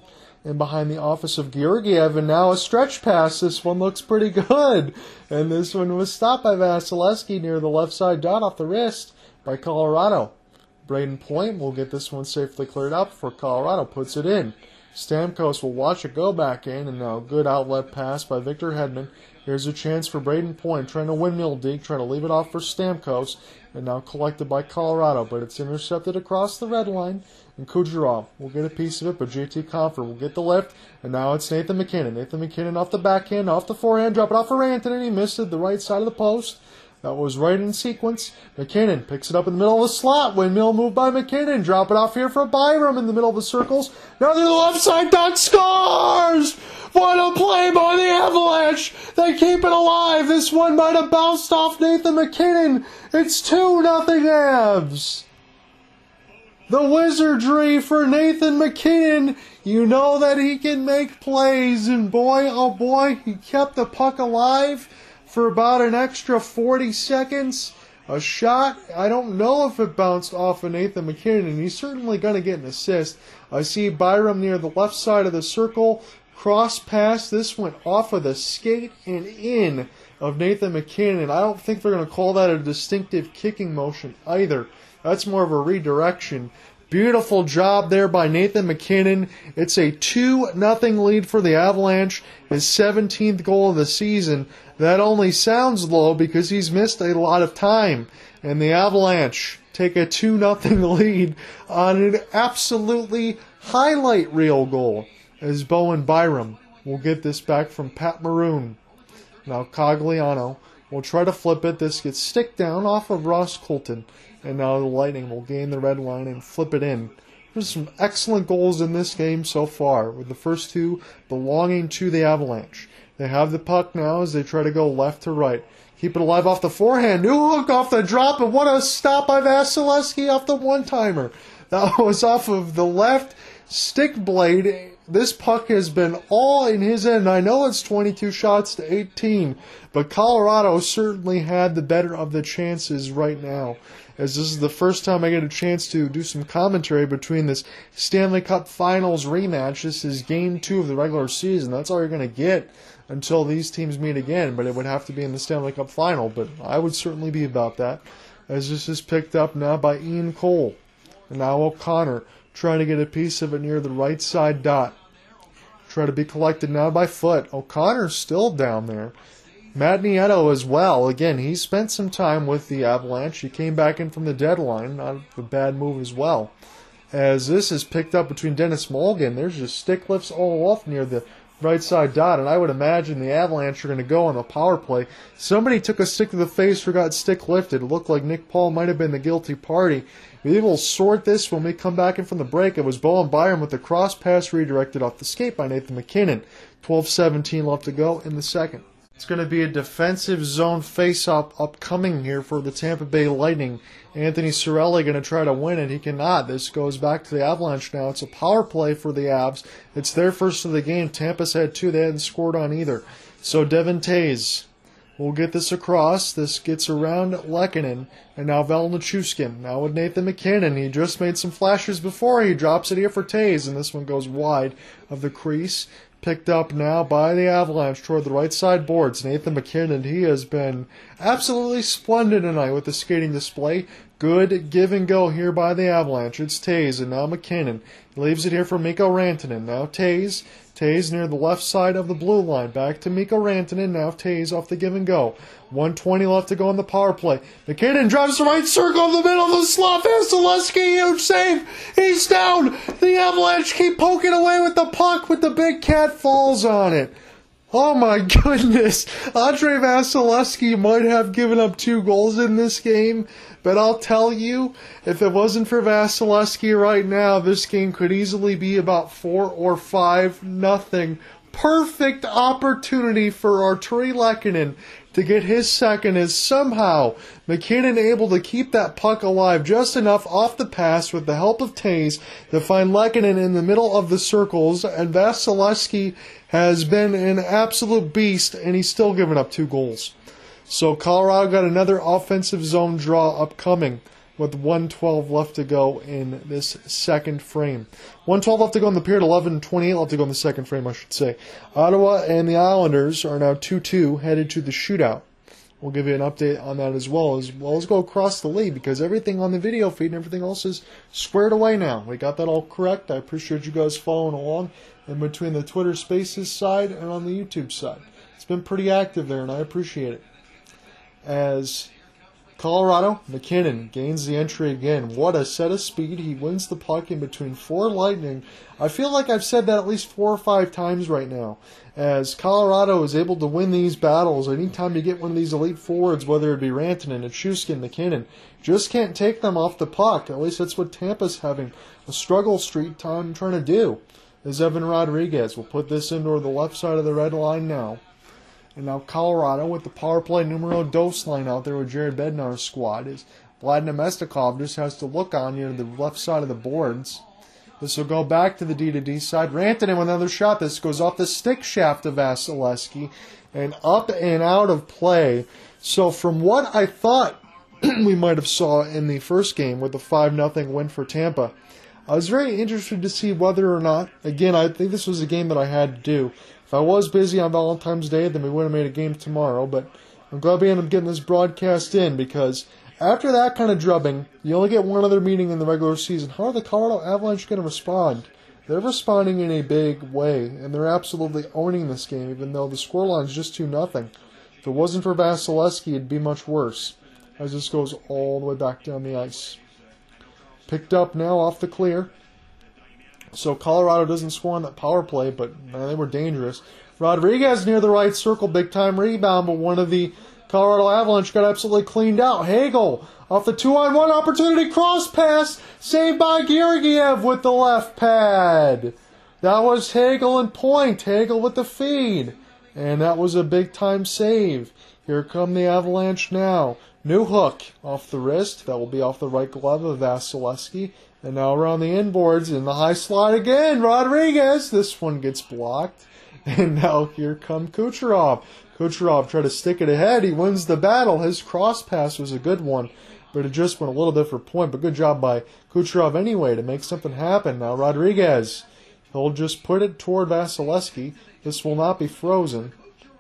in behind the office of Georgiev, and now a stretch pass. This one looks pretty good, and this one was stopped by Vasilevskiy near the left side dot off the wrist by Colorado. Brayden Point will get this one safely cleared up before Colorado puts it in. Stamkos will watch it go back in, and now good outlet pass by Victor Hedman. Here's a chance for Brayden Point, trying to windmill deke, trying to leave it off for Stamkos, and now collected by Colorado, but it's intercepted across the red line, and Kucherov will get a piece of it, but JT Compher will get the lift, and now it's Nathan MacKinnon. Nathan MacKinnon off the backhand, off the forehand, drop it off for Rantanen, he missed it, the right side of the post. That was right in sequence. MacKinnon picks it up in the middle of the slot. Windmill move by MacKinnon. Drop it off here for Byram in the middle of the circles. Now the left side. Dot scores! What a play by the Avalanche! They keep it alive. This one might have bounced off Nathan MacKinnon. It's 2 nothing Avs. The wizardry for Nathan MacKinnon. You know that he can make plays, and boy, oh boy, he kept the puck alive for about an extra 40 seconds. A shot, I don't know if it bounced off of Nathan MacKinnon, and he's certainly going to get an assist. I see Byram near the left side of the circle. Cross pass. This went off of the skate and in of Nathan MacKinnon. I don't think they're going to call that a distinctive kicking motion either. That's more of a redirection. Beautiful job there by Nathan MacKinnon. It's a 2 nothing lead for the Avalanche, his 17th goal of the season. That only sounds low because he's missed a lot of time. And the Avalanche take a 2 nothing lead on an absolutely highlight reel goal as Bowen Byram will get this back from Pat Maroon. Now Cogliano will try to flip it. This gets stick down off of Ross Colton and now the Lightning will gain the red line and flip it in. There's some excellent goals in this game so far, with the first two belonging to the Avalanche. They have the puck now as they try to go left to right. Keep it alive off the forehand. Newhook off the drop, and what a stop by Vasilevskiy off the one timer. That was off of the left stick blade. This puck has been all in his end. I know it's 22 shots to 18, but Colorado certainly had the better of the chances right now as this is the first time I get a chance to do some commentary between this Stanley Cup Finals rematch. This is game two of the regular season. That's all you're going to get until these teams meet again, but it would have to be in the Stanley Cup Final. But I would certainly be about that, as this is picked up now by Ian Cole. And now O'Connor trying to get a piece of it near the right side dot. Try to be collected now by Foote. O'Connor's still down there. Matt Nieto as well. Again, he spent some time with the Avalanche. He came back in from the deadline. Not a bad move as well. As this is picked up between Denis Malgin, there's just stick lifts all off near the right side dot, and I would imagine the Avalanche are going to go on the power play. Somebody took a stick to the face or got stick lifted. It looked like Nick Paul might have been the guilty party. We will sort this when we come back in from the break. It was Bowen Byram with the cross pass redirected off the skate by Nathan MacKinnon. 12-17 left to go in the second. It's going to be a defensive zone face-up upcoming here for the Tampa Bay Lightning. Anthony Cirelli going to try to win it. He cannot. This goes back to the Avalanche now. It's a power play for the Avs. It's their first of the game. Tampa's had two. They hadn't scored on either. So Devon Toews will get this across. This gets around Lehkonen. And now Val Nichushkin. Now with Nathan MacKinnon. He just made some flashes before. He drops it here for Toews. And this one goes wide of the crease picked up now by the Avalanche toward the right side boards. Nathan MacKinnon, he has been absolutely splendid tonight with the skating display. Good give and go here by the Avalanche. It's Toews and now MacKinnon. Leaves it here for Mikko Rantanen. Now Toews. Toews near the left side of the blue line. Back to Mikko Rantanen. Now Toews off the give and go. 120 left to go on the power play. MacKinnon drives the right circle in the middle of the slot. Vasilevskiy, huge save. He's down. The Avalanche keep poking away with the puck, but the big cat falls on it. Oh my goodness. Andrei Vasilevskiy might have given up two goals in this game, but I'll tell you, if it wasn't for Vasilevskiy right now, this game could easily be about four or five nothing. Perfect opportunity for Artturi Lehkonen to get his second is somehow MacKinnon able to keep that puck alive just enough off the pass with the help of Toews to find Lehkonen in the middle of the circles, and Vasilevskiy has been an absolute beast, and he's still given up two goals. So Colorado got another offensive zone draw upcoming with 112 left to go in this second frame. 112 left to go in the period, 11 28 left to go in the second frame, I should say. Ottawa and the Islanders are now 2 2 headed to the shootout. We'll give you an update on that as well as well as go across the league because everything on the video feed and everything else is squared away now. We got that all correct. I appreciate you guys following along in between the Twitter Spaces side and on the YouTube side. It's been pretty active there, and I appreciate it. As Colorado, MacKinnon gains the entry again. What a set of speed. He wins the puck in between four Lightning. I feel like I've said that at least four or five times right now. As Colorado is able to win these battles, anytime you get one of these elite forwards, whether it be Rantanen, Nichushkin, MacKinnon, just can't take them off the puck. At least that's what Tampa's having a struggle street time trying to do. As Evan Rodrigues will put this into the left side of the red line now. And now Colorado with the power play numero dos line out there with Jared Bednar's squad is Vlad Namestnikov just has to look on you to the left side of the boards. This will go back to the D to D side. Rantanen with another shot. This goes off the stick shaft of Vasilevskiy and up and out of play. So from what I thought we might have saw in the first game with the 5 0 win for Tampa, I was very interested to see whether or not, again, I think this was a game that I had to do. If I was busy on Valentine's Day, then we would have made a game tomorrow, but I'm glad we ended up getting this broadcast in because after that kind of drubbing, you only get one other meeting in the regular season. How are the Colorado Avalanche going to respond? They're responding in a big way, and they're absolutely owning this game, even though the scoreline's just 2 nothing. If it wasn't for Vasilevskiy, it'd be much worse, as this goes all the way back down the ice. Picked up now off the clear. So Colorado doesn't score on that power play, but man, they were dangerous. Rodrigues near the right circle, big time rebound, but one of the Colorado Avalanche got absolutely cleaned out. Hagel off the two on one opportunity cross pass, saved by Georgiev with the left pad. That was Hagel and point. Hagel with the feed. And that was a big time save. Here come the Avalanche now. Newhook off the wrist. That will be off the right glove of Vasilevskiy. And now around the inboards in the high slot again. Rodrigues. This one gets blocked. And now here come Kucherov. Kucherov tried to stick it ahead. He wins the battle. His cross pass was a good one, but it just went a little bit for point. But good job by Kucherov anyway to make something happen. Now Rodrigues. He'll just put it toward Vasilevskiy. This will not be frozen.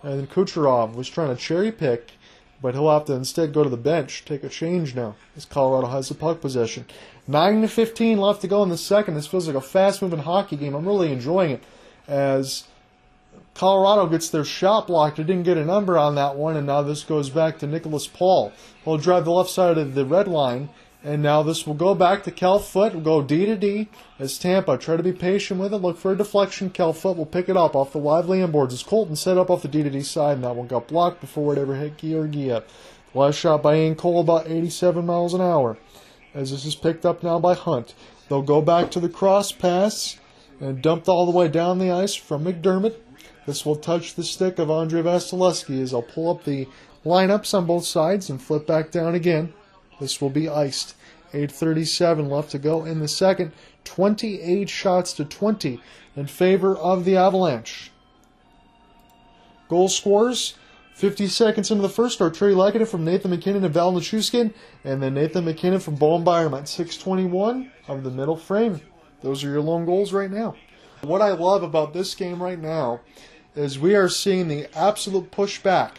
And then Kucherov was trying to cherry pick but he'll have to instead go to the bench, take a change now, as Colorado has the puck possession. 9 to 15 left to go in the second. This feels like a fast moving hockey game. I'm really enjoying it as Colorado gets their shot blocked. They didn't get a number on that one, and now this goes back to Nicholas Paul. He'll drive the left side of the red line and now this will go back to Cal Foote. We'll go D to D as Tampa. Try to be patient with it. Look for a deflection. Cal Foote will pick it up off the lively boards as Colton set up off the D to D side, and that one got blocked before it ever hit Georgiev. Last shot by Ian Cole about 87 miles an hour. As this is picked up now by Hunt. They'll go back to the cross pass and dumped all the way down the ice from MacDermid. This will touch the stick of Andrei Vasilevskiy as I'll pull up the lineups on both sides and flip back down again. This will be iced. 8.37 left to go in the second. 28 shots to 20 in favor of the Avalanche. Goal scorers 50 seconds into the first Trey Lackett from Nathan MacKinnon and Val Nichushkin, and then Nathan MacKinnon from Bowen Byram at 621 of the middle frame. Those are your lone goals right now. What I love about this game right now is we are seeing the absolute pushback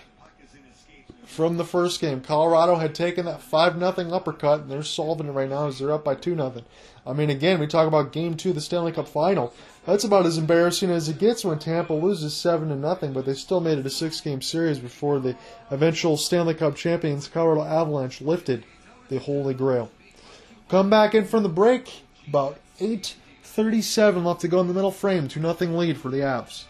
from the first game. Colorado had taken that 5 nothing uppercut, and they're solving it right now as they're up by 2 nothing. I mean, again, we talk about game two the Stanley Cup final. That's about as embarrassing as it gets when Tampa loses 7 to nothing, but they still made it a six game series before the eventual Stanley Cup champions, Colorado Avalanche, lifted the Holy Grail. Come back in from the break, about 8.37 left to go in the middle frame, 2 nothing lead for the Avs.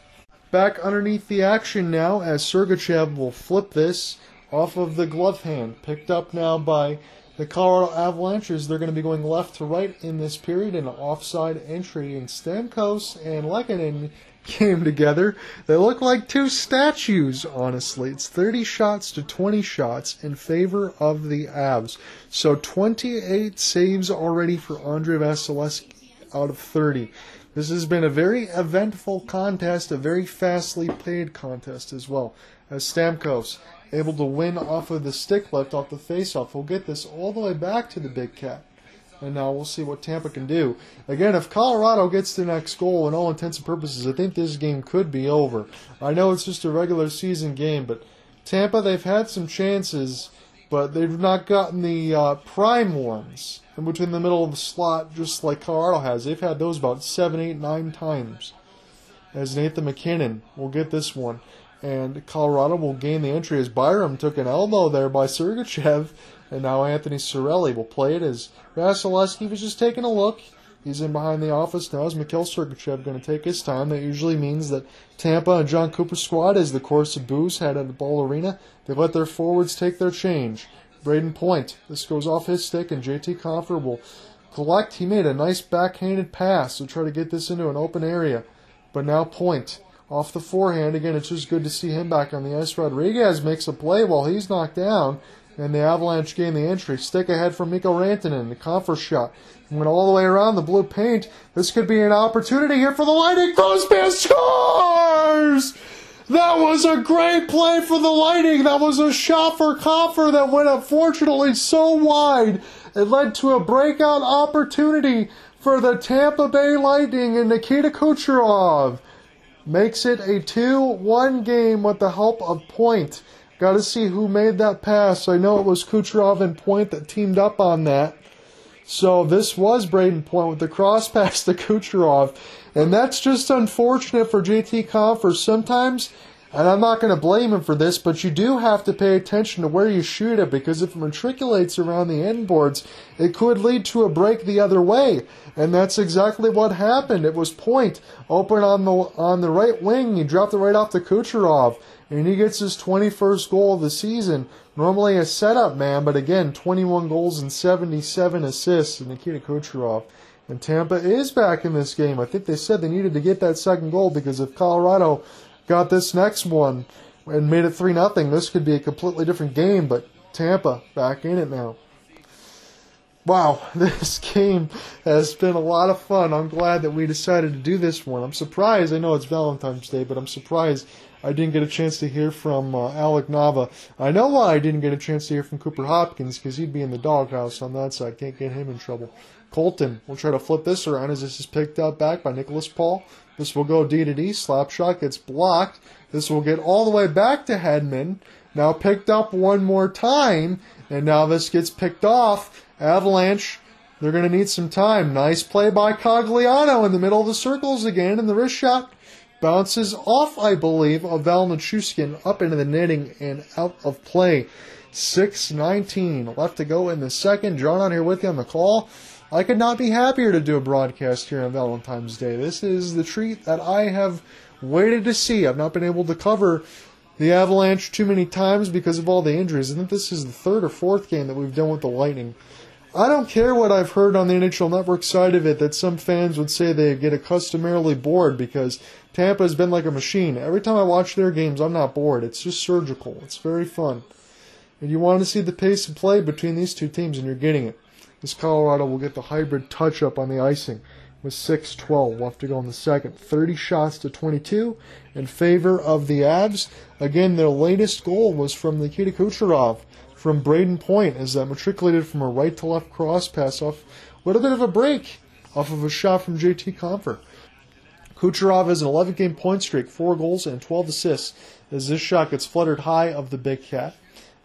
Back underneath the action now as Sergachev will flip this off of the glove hand. Picked up now by the Colorado Avalanches. They're going to be going left to right in this period. An offside entry. And Stamkos and Lehkonen came together. They look like two statues, honestly. It's 30 shots to 20 shots in favor of the Avs. So 28 saves already for Andrei Vasilevskiy out of 30. This has been a very eventful contest, a very fastly played contest as well. As Stamkos able to win off of the stick lift off the faceoff. We'll get this all the way back to the big cat. And now we'll see what Tampa can do. Again, if Colorado gets the next goal, in all intents and purposes, I think this game could be over. I know it's just a regular season game, but Tampa, they've had some chances, but they've not gotten the uh, prime ones in between the middle of the slot, just like Colorado has. They've had those about seven, eight, nine times. As Nathan MacKinnon will get this one and Colorado will gain the entry as Byram took an elbow there by Sergachev, and now Anthony Cirelli will play it as Vasilevskiy was just taking a look. He's in behind the office now. Is Mikhail Sergachev going to take his time? That usually means that Tampa and Jon Cooper squad, as the course of booze had at the ball arena, they let their forwards take their change. Brayden Point, this goes off his stick, and JT Compher will collect. He made a nice backhanded pass to try to get this into an open area, but now Point off the forehand. Again, it's just good to see him back on the ice. Rodrigues makes a play while he's knocked down, and the Avalanche gain the entry. Stick ahead from Mikko Rantanen, the Compher shot. Went all the way around the blue paint. This could be an opportunity here for the Lightning. Crosby scores! That was a great play for the Lightning. That was a shot for Compher that went unfortunately so wide. It led to a breakout opportunity for the Tampa Bay Lightning and Nikita Kucherov makes it a 2 1 game with the help of Point. Got to see who made that pass. I know it was Kucherov and Point that teamed up on that. So this was Brayden Point with the cross pass to Kucherov. And that's just unfortunate for JT Compher. Sometimes and I'm not going to blame him for this, but you do have to pay attention to where you shoot it because if it matriculates around the end boards, it could lead to a break the other way. And that's exactly what happened. It was point open on the on the right wing. He dropped it right off to Kucherov, and he gets his 21st goal of the season. Normally a setup man, but again, 21 goals and 77 assists. In Nikita Kucherov. And Tampa is back in this game. I think they said they needed to get that second goal because if Colorado got this next one and made it 3 nothing. This could be a completely different game, but Tampa back in it now. Wow, this game has been a lot of fun. I'm glad that we decided to do this one. I'm surprised. I know it's Valentine's Day, but I'm surprised I didn't get a chance to hear from uh, Alec Nava. I know why I didn't get a chance to hear from Cooper Hopkins because he'd be in the doghouse on that side. Can't get him in trouble. Colton will try to flip this around as this is picked up back by Nicholas Paul. This will go D to D. Slap shot gets blocked. This will get all the way back to Hedman. Now picked up one more time, and now this gets picked off. Avalanche, they're going to need some time. Nice play by Cogliano in the middle of the circles again, and the wrist shot bounces off, I believe, of Val Nichushkin up into the netting and out of play. 6.19 left to go in the second. John on here with you on the call. I could not be happier to do a broadcast here on Valentine's Day. This is the treat that I have waited to see. I've not been able to cover the Avalanche too many times because of all the injuries. I think this is the third or fourth game that we've done with the Lightning. I don't care what I've heard on the NHL Network side of it that some fans would say they get customarily bored because Tampa has been like a machine. Every time I watch their games, I'm not bored. It's just surgical. It's very fun. And you want to see the pace of play between these two teams, and you're getting it. This Colorado will get the hybrid touch up on the icing with 6-12 left to go in the second. 30 shots to 22 in favor of the Avs. Again, their latest goal was from Nikita Kucherov from Brayden Point as that matriculated from a right to left cross pass off with a bit of a break off of a shot from JT Compher. Kucherov has an 11 game point streak, 4 goals and 12 assists as this shot gets fluttered high of the big cat.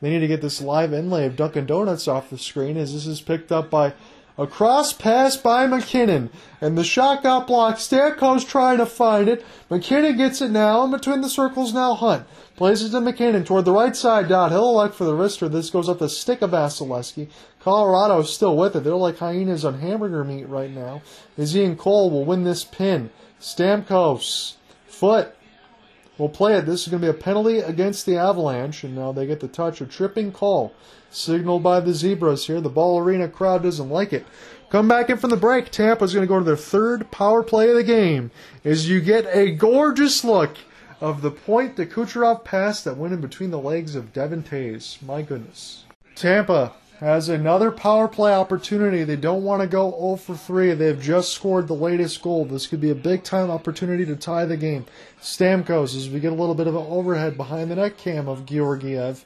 They need to get this live inlay of Dunkin' Donuts off the screen as this is picked up by a cross pass by MacKinnon, and the shot got blocked. Stamkos trying to find it. MacKinnon gets it now, and between the circles now Hunt. Plays it to MacKinnon toward the right side dot. He'll elect for the wrister. This goes up the stick of Vasilevskiy. Colorado is still with it. They're like hyenas on hamburger meat right now. Ian Cole will win this pin. Stamkos. Foote will play it. This is going to be a penalty against the Avalanche, and now they get the touch. A tripping call signaled by the Zebras here. The Ball Arena crowd doesn't like it. Come back in from the break. Tampa's going to go to their third power play of the game as you get a gorgeous look of the point to Kucherov pass that went in between the legs of Devon. My goodness. Tampa has another power play opportunity. They don't want to go 0 for 3. They've just scored the latest goal. This could be a big time opportunity to tie the game. Stamkos, as we get a little bit of an overhead behind the net cam of Georgiev.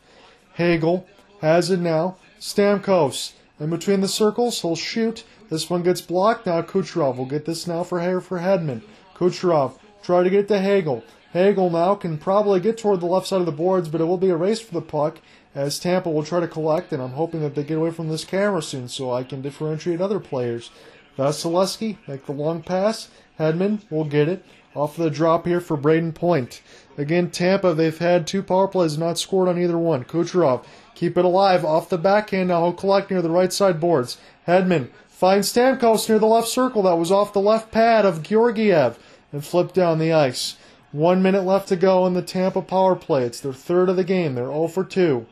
Hagel has it now. Stamkos in between the circles. He'll shoot. This one gets blocked. Now Kucherov will get this now for for Hedman. Kucherov try to get to Hagel. Hagel now can probably get toward the left side of the boards, but it will be a race for the puck as Tampa will try to collect, and I'm hoping that they get away from this camera soon so I can differentiate other players. Vasilevskiy make the long pass. Hedman will get it. Off the drop here for Brayden Point. Again, Tampa, they've had two power plays, not scored on either one. Kucherov, keep it alive. Off the backhand now, he'll collect near the right side boards. Hedman finds Stamkos near the left circle. That was off the left pad of Georgiev and flipped down the ice. One minute left to go in the Tampa power play. It's their third of the game. They're 0 for 2.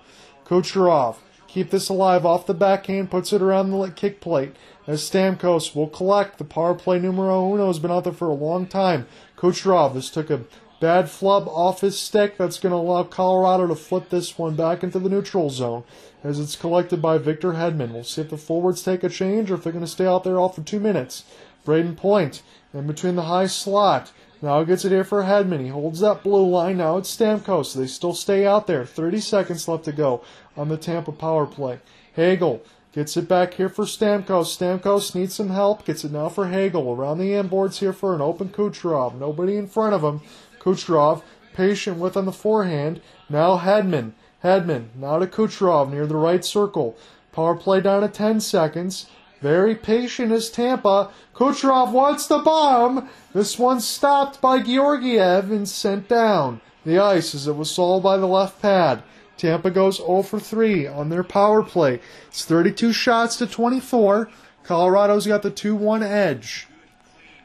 Kucherov, keep this alive off the backhand, puts it around the kick plate. As Stamkos will collect, the power play numero uno has been out there for a long time. Kucherov has took a bad flub off his stick. That's going to allow Colorado to flip this one back into the neutral zone as it's collected by Victor Hedman. We'll see if the forwards take a change or if they're going to stay out there all for two minutes. Brayden Point in between the high slot. Now gets it here for Hedman. He holds that blue line. Now it's Stamkos. They still stay out there. 30 seconds left to go on the Tampa power play. Hagel gets it back here for Stamkos. Stamkos needs some help. Gets it now for Hagel. Around the end boards here for an open Kucherov. Nobody in front of him. Kucherov patient with on the forehand. Now Hedman. Hedman. Now to Kucherov near the right circle. Power play down to 10 seconds. Very patient is Tampa. Kucherov wants the bomb. This one stopped by Georgiev and sent down the ice as it was solved by the left pad. Tampa goes 0 for 3 on their power play. It's 32 shots to 24. Colorado's got the 2 1 edge.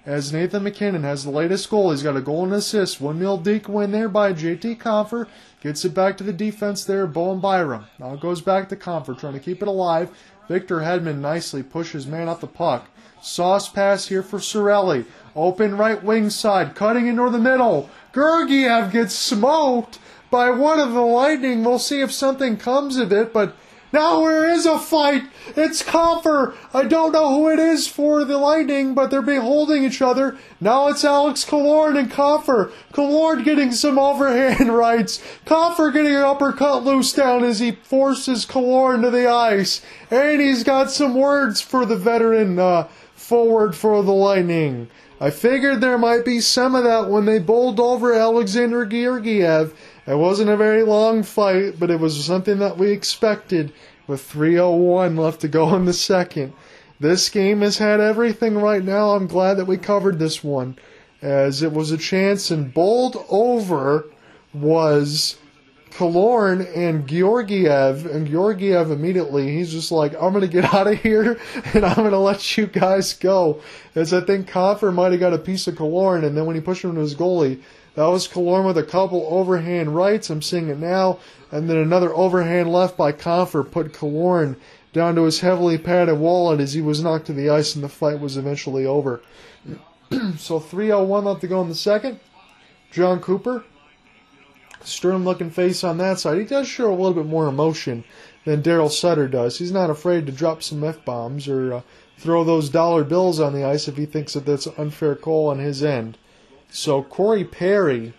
As Nathan MacKinnon has the latest goal, he's got a goal and assist. 1 0 deke win there by JT Compher. Gets it back to the defense there, Bowen Byram. Now it goes back to Compher, trying to keep it alive. Victor Hedman nicely pushes man off the puck. Sauce pass here for Cirelli. Open right wing side, cutting into the middle. Georgiev gets smoked by one of the Lightning. We'll see if something comes of it, but now there is a fight. It's Compher. I don't know who it is for the Lightning, but they're beholding each other. Now it's Alex Killorn and Compher. Killorn getting some overhand rights. Compher getting an uppercut loose down as he forces Killorn to the ice. And he's got some words for the veteran uh, forward for the Lightning. I figured there might be some of that when they bowled over Alexander Georgiev it wasn't a very long fight, but it was something that we expected with 301 left to go in the second. This game has had everything right now. I'm glad that we covered this one as it was a chance and bowled over was Killorn and Georgiev, and Georgiev immediately, he's just like, I'm going to get out of here and I'm going to let you guys go. As I think Compher might have got a piece of Killorn, and then when he pushed him to his goalie, that was Killorn with a couple overhand rights. I'm seeing it now. And then another overhand left by Compher put Killorn down to his heavily padded wallet as he was knocked to the ice and the fight was eventually over. so 301 left to go in the second. Jon Cooper, stern looking face on that side. He does show a little bit more emotion than Darryl Sutter does. He's not afraid to drop some F bombs or uh, throw those dollar bills on the ice if he thinks that that's an unfair call on his end. So Corey Perry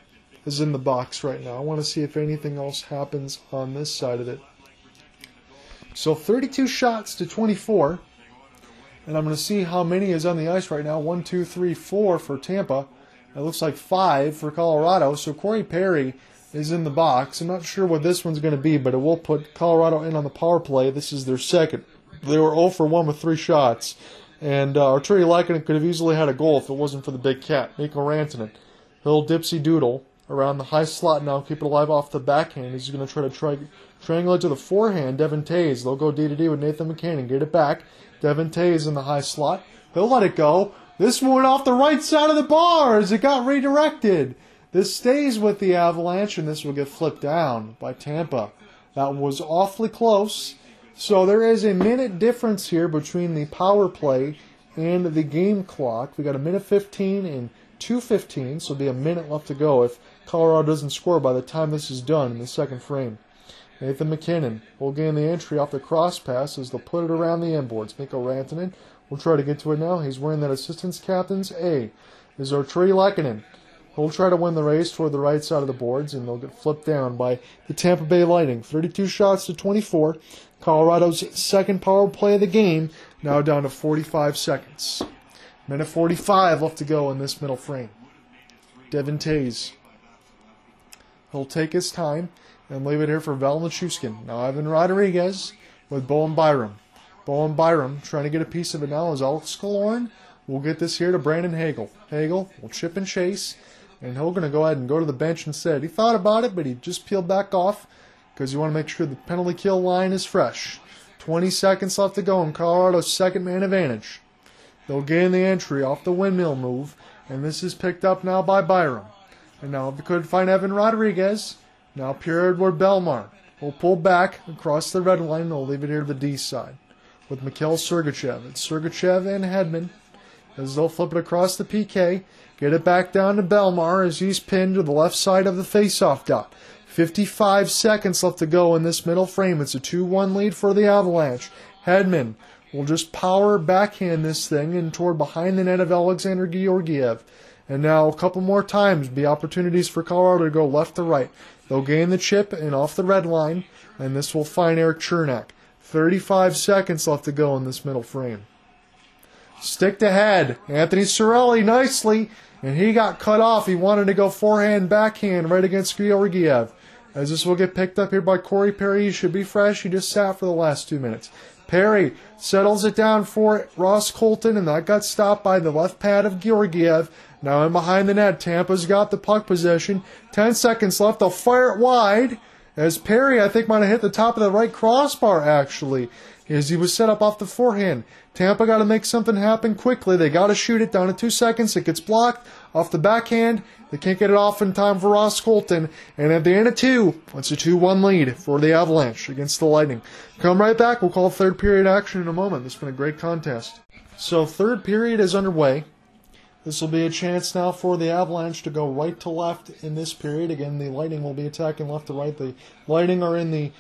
is in the box right now. I want to see if anything else happens on this side of it. So 32 shots to 24. And I'm going to see how many is on the ice right now. One, two, three, four for Tampa. It looks like five for Colorado. So Corey Perry is in the box. I'm not sure what this one's going to be, but it will put Colorado in on the power play. This is their second. They were 0 for 1 with three shots. And uh, Artturi Lehkonen could have easily had a goal if it wasn't for the big cat, Mikko Rantanen. He'll dipsy doodle around the high slot now, keep it alive off the backhand. He's going to try to try, triangulate to the forehand. Devon Toews, They'll go D to D with Nathan MacKinnon and get it back. Devon Toews in the high slot. He'll let it go. This one off the right side of the bar as it got redirected. This stays with the Avalanche, and this will get flipped down by Tampa. That was awfully close. So there is a minute difference here between the power play and the game clock. We got a minute 15 and 2.15, so be a minute left to go if Colorado doesn't score by the time this is done in the second frame. Nathan MacKinnon will gain the entry off the cross pass as they'll put it around the inboards. Mikko Rantanen will try to get to it now. He's wearing that assistant's captain's A. Is Artturi Lehkonen. He'll try to win the race toward the right side of the boards, and they'll get flipped down by the Tampa Bay Lightning. 32 shots to 24. Colorado's second power play of the game, now down to 45 seconds. Minute 45 left to go in this middle frame. Devon Toews. He'll take his time and leave it here for Val Nichushkin. Now Ivan Rodrigues with Bowen Byram. Bowen Byram trying to get a piece of it now is Alex Killorn will get this here to Brandon Hagel. Hagel will chip and chase, and he'll going to go ahead and go to the bench instead. He thought about it, but he just peeled back off because you want to make sure the penalty kill line is fresh. 20 seconds left to go in Colorado's second man advantage. They'll gain the entry off the windmill move, and this is picked up now by Byram. And now if they could find Evan Rodrigues, now Pierre-Edouard Bellemare will pull back across the red line and will leave it here to the D side with Mikhail Sergachev. It's Sergachev and Hedman as they'll flip it across the PK, get it back down to Bellemare as he's pinned to the left side of the faceoff dot. 55 seconds left to go in this middle frame. It's a 2 1 lead for the Avalanche. Hedman will just power backhand this thing and toward behind the net of Alexander Georgiev. And now a couple more times be opportunities for Colorado to go left to right. They'll gain the chip and off the red line, and this will find Erik Cernak. 35 seconds left to go in this middle frame. Stick to. Anthony Cirelli nicely, and he got cut off. He wanted to go forehand, backhand right against Georgiev. As this will get picked up here by Corey Perry, he should be fresh. He just sat for the last two minutes. Perry settles it down for Ross Colton, and that got stopped by the left pad of Georgiev. Now in behind the net, Tampa's got the puck possession. Ten seconds left. They'll fire it wide. As Perry, I think, might have hit the top of the right crossbar, actually, as he was set up off the forehand. Tampa got to make something happen quickly. They got to shoot it down in two seconds. It gets blocked off the backhand. They can't get it off in time for Ross Colton. And at the end of two, it's a 2 1 lead for the Avalanche against the Lightning. Come right back. We'll call third period action in a moment. This has been a great contest. So, third period is underway. This will be a chance now for the Avalanche to go right to left in this period. Again, the Lightning will be attacking left to right. The Lightning are in the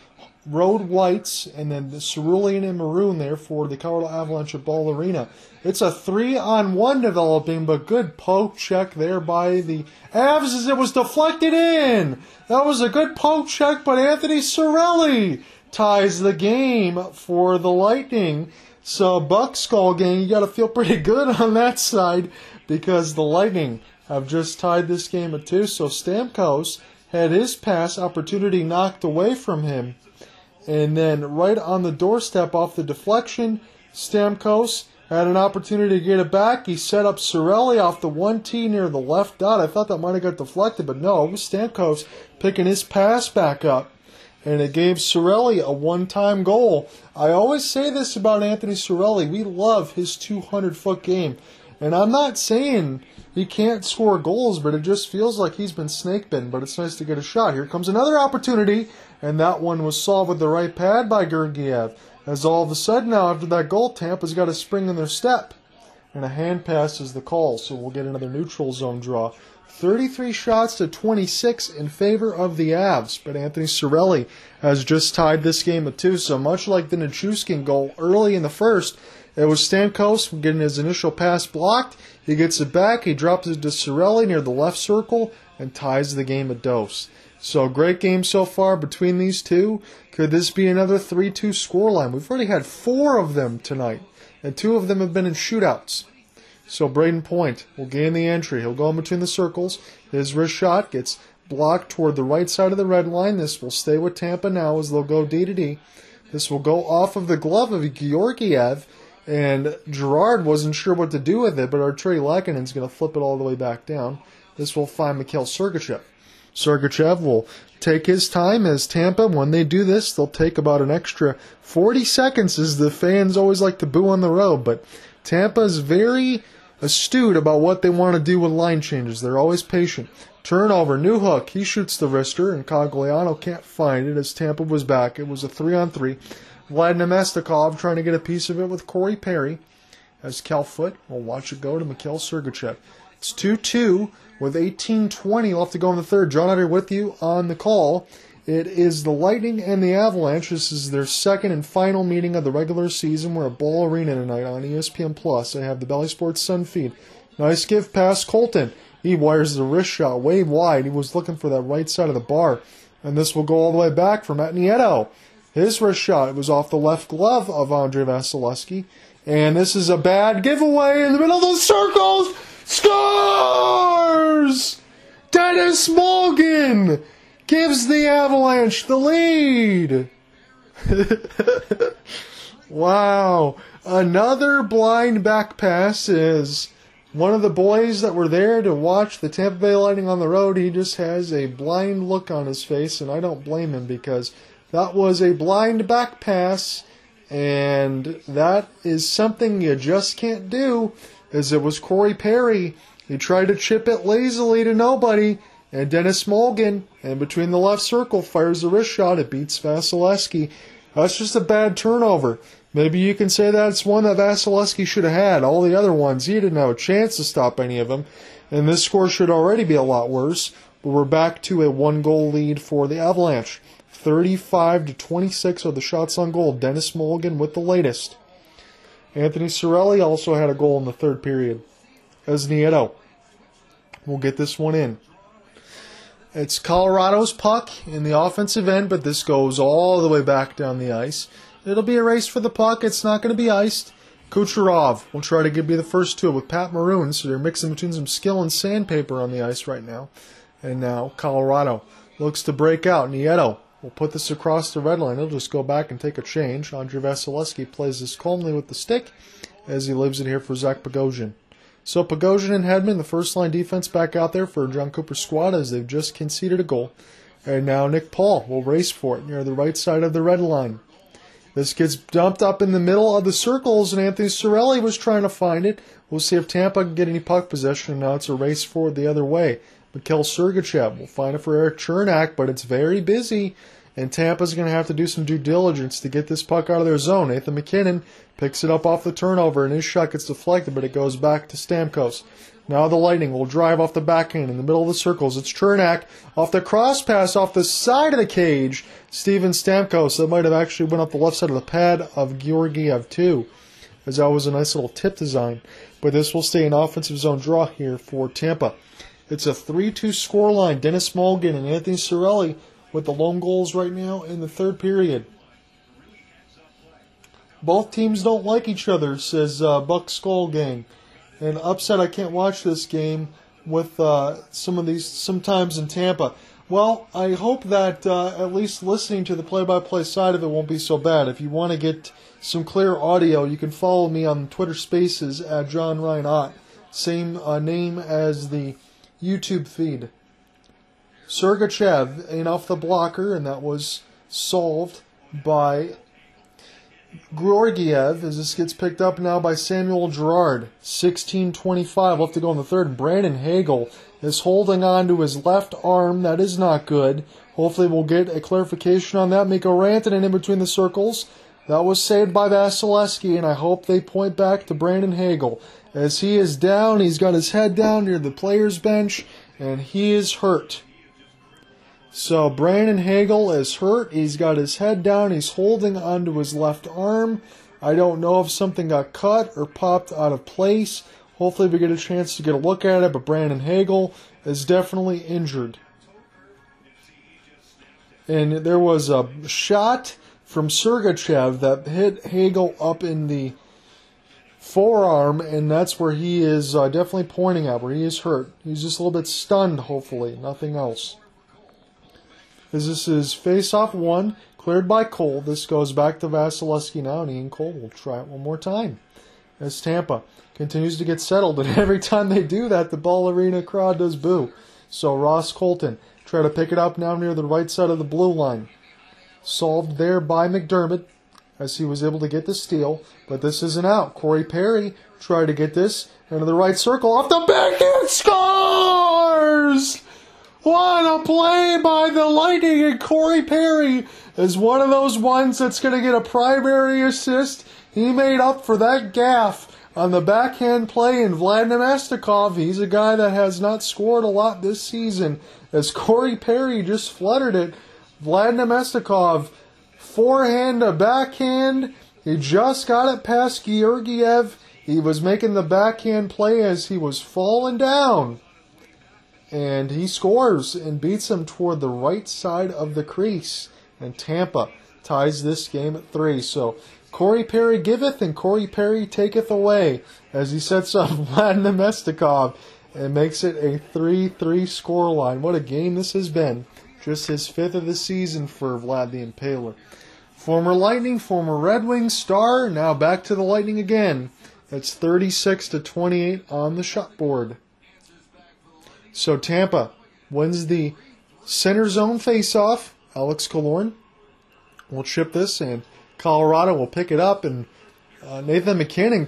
road whites and then the cerulean and maroon there for the Colorado Avalanche at Ball Arena. It's a three on one developing, but good poke check there by the Avs as it was deflected in. That was a good poke check, but Anthony Cirelli ties the game for the Lightning. So Buck Skull gang, you got to feel pretty good on that side because the Lightning have just tied this game at two. So Stamkos had his pass opportunity knocked away from him and then right on the doorstep off the deflection, Stamkos had an opportunity to get it back. He set up Cirelli off the 1T near the left dot. I thought that might have got deflected, but no, it was Stamkos picking his pass back up. And it gave Cirelli a one time goal. I always say this about Anthony Cirelli. We love his 200 foot game. And I'm not saying he can't score goals, but it just feels like he's been snake bitten. But it's nice to get a shot. Here comes another opportunity and that one was solved with the right pad by Georgiev. As all of a sudden now, after that goal, Tampa's got a spring in their step. And a hand pass is the call, so we'll get another neutral zone draw. 33 shots to 26 in favor of the Avs, but Anthony Cirelli has just tied this game at two. So much like the Nichushkin goal early in the first, it was Stamkos getting his initial pass blocked. He gets it back, he drops it to Cirelli near the left circle, and ties the game at dose. So great game so far between these two. Could this be another 3-2 scoreline? We've already had four of them tonight, and two of them have been in shootouts. So Brayden Point will gain the entry. He'll go in between the circles. His wrist shot gets blocked toward the right side of the red line. This will stay with Tampa now as they'll go D to D. This will go off of the glove of Georgiev, and Gerard wasn't sure what to do with it, but Artturi Lehkonen's going to flip it all the way back down. This will find Mikhail Sergachev. Sergachev will take his time as Tampa, when they do this, they'll take about an extra 40 seconds as the fans always like to boo on the road. But Tampa is very astute about what they want to do with line changes. They're always patient. Turnover, Newhook. he shoots the wrister, and Cogliano can't find it as Tampa was back. It was a three on three. Vlad Namestnikov trying to get a piece of it with Corey Perry as Cal Foote will watch it go to Mikhail Sergachev. It's 2 2 with 18.20 left to go in the third. John Utter with you on the call. It is the Lightning and the Avalanche. This is their second and final meeting of the regular season. We're at Ball Arena tonight on ESPN Plus. I have the Bally Sports Sun feed. Nice give past Colton. He wires the wrist shot way wide. He was looking for that right side of the bar. And this will go all the way back from Matt Nieto. His wrist shot was off the left glove of Andrei Vasilevskiy. And this is a bad giveaway in the middle of the circles. Scores! Denis Malgin gives the Avalanche the lead. wow. Another blind back pass is one of the boys that were there to watch the Tampa Bay Lightning on the road. He just has a blind look on his face, and I don't blame him because that was a blind back pass, and that is something you just can't do. As it was Corey Perry, he tried to chip it lazily to nobody and Denis Malgin, and between the left circle, fires a wrist shot. It beats Vasilevskiy. That's just a bad turnover. Maybe you can say that's one that Vasilevskiy should have had. All the other ones, he didn't have a chance to stop any of them. And this score should already be a lot worse. But we're back to a one goal lead for the Avalanche. 35 to 26 are the shots on goal. Denis Malgin with the latest. Anthony Cirelli also had a goal in the third period. As Nieto will get this one in. It's Colorado's puck in the offensive end, but this goes all the way back down the ice. It'll be a race for the puck. It's not going to be iced. Kucherov will try to give be the first two with Pat Maroon, so they're mixing between some skill and sandpaper on the ice right now. And now Colorado looks to break out. Nieto will put this across the red line. He'll just go back and take a change. Andrei Vasilevskiy plays this calmly with the stick as he leaves it here for Zach Bogosian. So Bogosian and Hedman, the first line defense, back out there for Jon Cooper's squad as they've just conceded a goal. And now Nick Paul will race for it near the right side of the red line. This gets dumped up in the middle of the circles, and Anthony Cirelli was trying to find it. We'll see if Tampa can get any puck possession. Now it's a race forward the other way. Mikhail Sergachev will find it for Erik Cernak, but it's very busy, and Tampa's going to have to do some due diligence to get this puck out of their zone. Nathan MacKinnon Picks it up off the turnover, and his shot gets deflected, but it goes back to Stamkos. Now the Lightning will drive off the backhand in the middle of the circles. It's Cernak off the cross pass off the side of the cage. Steven Stamkos. That might have actually went up the left side of the pad of Georgiev too, as that was a nice little tip design. But this will stay an offensive zone draw here for Tampa. It's a 3-2 scoreline. Denis Malgin and Anthony Cirelli with the lone goals right now in the third period. Both teams don't like each other, says uh, Buck Skull Gang. And upset I can't watch this game with uh, some of these sometimes in Tampa. Well, I hope that uh, at least listening to the play-by-play side of it won't be so bad. If you want to get some clear audio, you can follow me on Twitter Spaces at John Ryan Ott. Same uh, name as the YouTube feed. Sergachev ain't off the blocker, and that was solved by Georgiev as this gets picked up now by Samuel Girard. 16:25 left to go in the third. Brandon Hagel is holding on to his left arm. That is not good. Hopefully we'll get a clarification on that. Mikko Rantanen in between the circles That was saved by Vasilevskiy, and I hope they point back to Brandon Hagel. As he is down, he's got his head down near the player's bench, and he is hurt. So Brandon Hagel is hurt. He's got his head down. He's holding onto his left arm. I don't know if something got cut or popped out of place. Hopefully, we get a chance to get a look at it, but Brandon Hagel is definitely injured. And there was a shot from Sergachev that hit Hagel up in the forearm, and that's where he is uh, definitely pointing at, where he is hurt. He's just a little bit stunned, hopefully, nothing else. As this is face-off one, cleared by Cole. This goes back to Vasilevskiy now, and Ian Cole will try it one more time. As Tampa continues to get settled, and every time they do that, the ball arena crowd does boo. So Ross Colton try to pick it up now near the right side of the blue line. Solved there by MacDermid as he was able to get the steal, but this isn't out. Corey Perry tried to get this into the right circle off the backhand scores! What a play by the Lightning and Corey Perry is one of those ones that's going to get a primary assist. He made up for that gaff on the backhand play in Vladimir Namestnikov. He's a guy that has not scored a lot this season. As Corey Perry just fluttered it, Vladimir Namestnikov forehand to backhand. He just got it past Georgiev. He was making the backhand play as he was falling down. And he scores and beats him toward the right side of the crease. And Tampa ties this game at three. So Corey Perry giveth and Corey Perry taketh away as he sets up Vlad Namestnikov and makes it a 3 3 score line. What a game this has been. Just his fifth of the season for Vlad the Impaler. Former Lightning, former Red Wings star, now back to the Lightning again. That's 36 to 28 on the shot board. So Tampa wins the center zone faceoff. Alex Killorn will chip this and Colorado will pick it up and uh, Nathan MacKinnon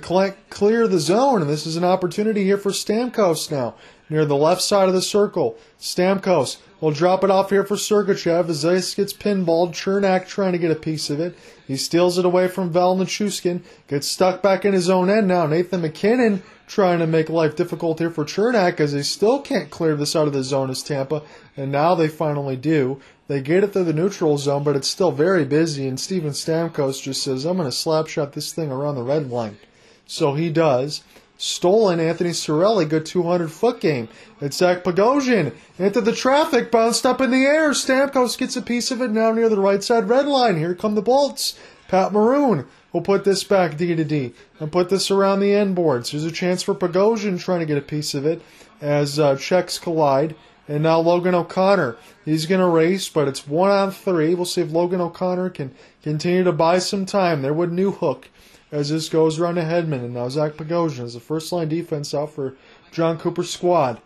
clear the zone, and this is an opportunity here for Stamkos now near the left side of the circle. Stamkos will drop it off here for Sergachev as this gets pinballed. Cernak trying to get a piece of it. He steals it away from Val. Gets stuck back in his own end now. Nathan MacKinnon trying to make life difficult here for Cernak as they still can't clear this out of the zone as Tampa, and now they finally do. They get it through the neutral zone, but it's still very busy, and Steven Stamkos just says, I'm going to slap shot this thing around the red line. So he does. Stolen Anthony Cirelli, good 200 foot game. It's Zach Bogosian into the traffic, bounced up in the air. Stamkos gets a piece of it now near the right side red line. Here come the bolts. Pat Maroon will put this back D to D and put this around the end boards. There's a chance for Bogosian trying to get a piece of it as uh, checks collide. And now Logan O'Connor. He's going to race, but it's one on three. We'll see if Logan O'Connor can continue to buy some time there with Newhook as this goes around to Hedman. And now Zach Bogosian is the first line defense out for Jon Cooper's squad.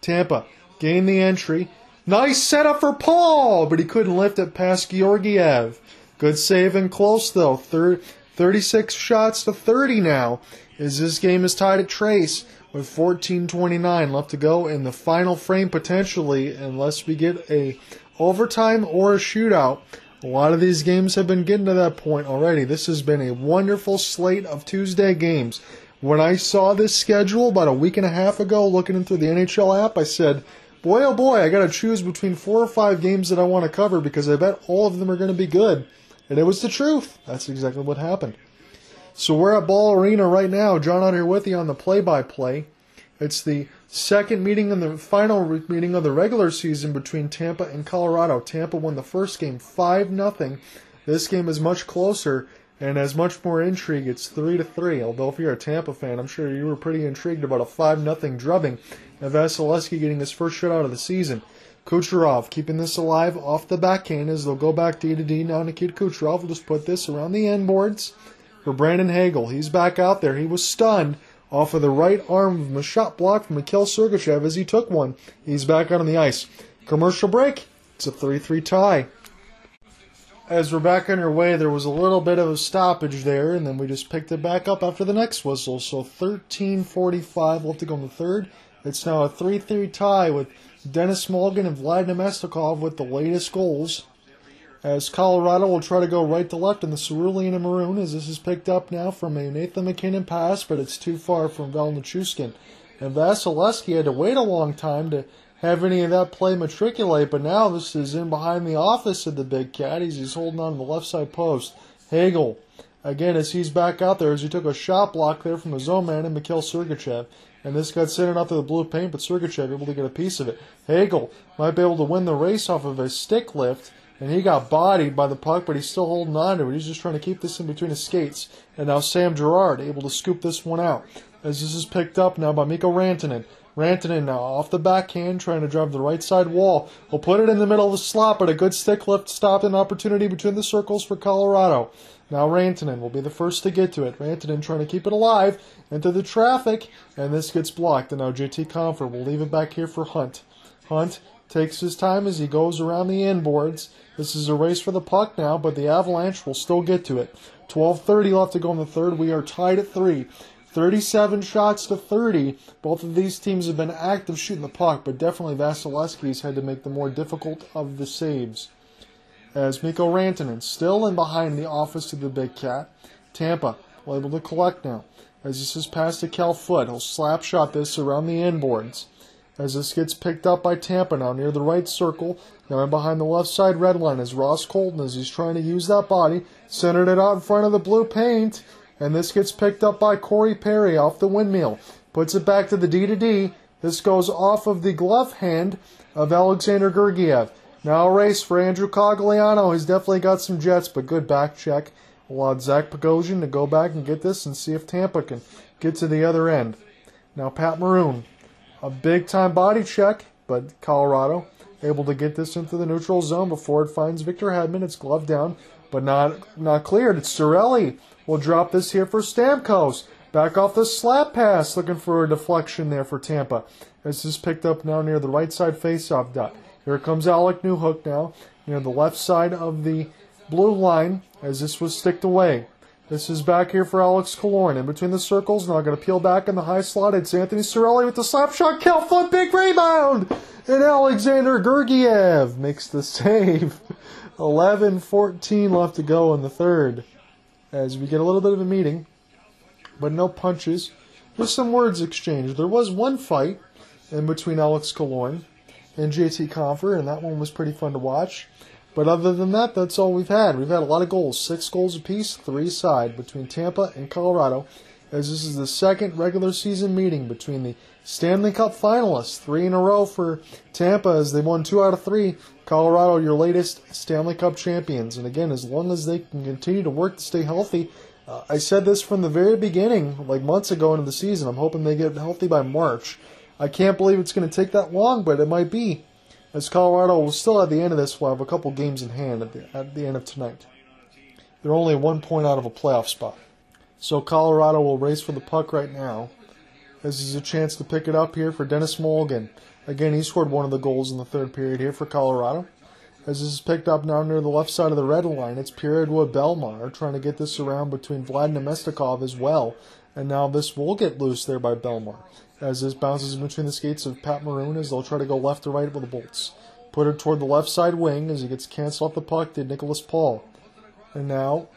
Tampa gained the entry. Nice setup for Paul, but he couldn't lift it past Georgiev. Good save and close, though. 36 shots to 30 now as this game is tied at trace with 14:29 left to go in the final frame potentially unless we get a overtime or a shootout. A lot of these games have been getting to that point already. This has been a wonderful slate of Tuesday games. When I saw this schedule about a week and a half ago looking into the NHL app, I said, "Boy oh boy, I got to choose between four or five games that I want to cover because I bet all of them are going to be good." And it was the truth. That's exactly what happened. So we're at Ball Arena right now. John out here with you on the play-by-play. It's the second meeting and the final meeting of the regular season between Tampa and Colorado. Tampa won the first game five nothing. This game is much closer and has much more intrigue. It's three to three. Although if you're a Tampa fan, I'm sure you were pretty intrigued about a five nothing drubbing and Vasilevskiy getting his first shutout of the season. Kucherov keeping this alive off the backhand as they'll go back D to D. Now Nikita Kucherov will just put this around the end boards for Brandon Hagel. He's back out there. He was stunned off of the right arm of a shot block from Mikhail Sergachev as he took one. He's back out on the ice. Commercial break. It's a 3 3 tie. As we're back on our way, there was a little bit of a stoppage there, and then we just picked it back up after the next whistle. So 13:45 left to go in the third. It's now a 3-3 tie with Denis Malgin and Vlad Namestnikov with the latest goals. As Colorado will try to go right to left in the cerulean and maroon as this is picked up now from a Nathan MacKinnon pass, but it's too far from Val. And Vasilevskiy had to wait a long time to have any of that play matriculate, but now this is in behind the office of the Big Cat. He's, holding on to the left side post. Hagel, again, as he's back out there, as he took a shot block there from the zone man and Mikhail Sergachev. And this got sent out to the blue paint, but Sergachev able to get a piece of it. Hagel might be able to win the race off of a stick lift, and he got bodied by the puck, but he's still holding on to it. He's just trying to keep this in between his skates. And now Sam Girard able to scoop this one out. As this is picked up now by Mikko Rantanen. Rantanen now off the backhand, trying to drive the right side wall. He'll put it in the middle of the slot, but a good stick lift stopped an opportunity between the circles for Colorado. Now Rantanen will be the first to get to it. Rantanen trying to keep it alive into the traffic, and this gets blocked. And now JT Compher will leave it back here for Hunt. Hunt takes his time as he goes around the inboards. This is a race for the puck now, but the Avalanche will still get to it. 12:30 left to go in the third. We are tied at three. 37 shots to 30. Both of these teams have been active shooting the puck, but definitely Vasilevskiy's had to make the more difficult of the saves. As Mikko Rantanen still in behind the office of the Big Cat. Tampa able to collect now. As this is passed to Cal Foote, he'll slap shot this around the inboards. As this gets picked up by Tampa now near the right circle, now in behind the left side red line is Ross Colton as he's trying to use that body, centered it out in front of the blue paint, and this gets picked up by Corey Perry off the windmill. Puts it back to the D to D. This goes off of the glove hand of Alexander Georgiev. Now a race for Andrew Cogliano. He's definitely got some jets, but good back check. Allowed Zach Bogosian to go back and get this and see if Tampa can get to the other end. Now Pat Maroon. A big time body check, but Colorado able to get this into the neutral zone before it finds Victor Hedman. It's gloved down, but not not cleared. It's Cirelli will drop this here for Stamkos. Back off the slap pass, looking for a deflection there for Tampa. As this is picked up now near the right side faceoff dot. Here comes Alec Newhook now, near the left side of the blue line, as this was sticked away. This is back here for Alex Killorn. In between the circles, now going to peel back in the high slot. It's Anthony Cirelli with the slap shot. Cal Foote, big rebound! And Alexander Georgiev makes the save. 11 14 left to go in the third as we get a little bit of a meeting, but no punches. Just some words exchanged. There was one fight in between Alex Killorn and JT Compher, and that one was pretty fun to watch. But other than that, that's all we've had. We've had a lot of goals, six goals apiece, three side between Tampa and Colorado, as this is the second regular season meeting between the Stanley Cup finalists, three in a row for Tampa as they won two out of three. Colorado, your latest Stanley Cup champions. And again, as long as they can continue to work to stay healthy, uh, I said this from the very beginning, like months ago into the season. I'm hoping they get healthy by March. I can't believe it's going to take that long, but it might be. As Colorado will still at the end of this will have a couple games in hand at the, at the end of tonight. They're only one point out of a playoff spot. So Colorado will race for the puck right now. This is a chance to pick it up here for Denis Malgin. Again, he scored one of the goals in the third period here for Colorado. As this is picked up now near the left side of the red line, it's Pierre-Edouard Bellemare trying to get this around between Vlad Namestnikov as well. And now this will get loose there by Bellemare, As this bounces in between the skates of Pat Maroon as they'll try to go left to right with the bolts. Put it toward the left side wing as he gets canceled off the puck to Nicholas Paul. And now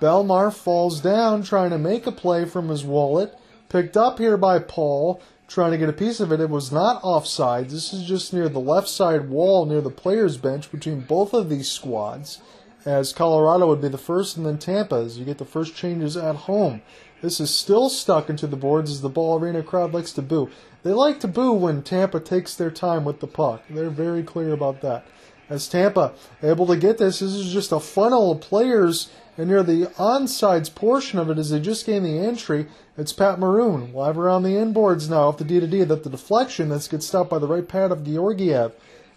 Bellemare falls down trying to make a play from his wallet. Picked up here by Paul trying to get a piece of it. It was not offside. This is just near the left side wall near the players' bench between both of these squads. As Colorado would be the first, and then Tampa as you get the first changes at home. This is still stuck into the boards as the ball arena crowd likes to boo. They like to boo when Tampa takes their time with the puck. They're very clear about that. As Tampa able to get this, this is just a funnel of players and near the onsides portion of it as they just gained the entry, it's Pat Maroon. Live around the inboards now off the D to D. That the deflection that's gets stopped by the right pad of Georgiev.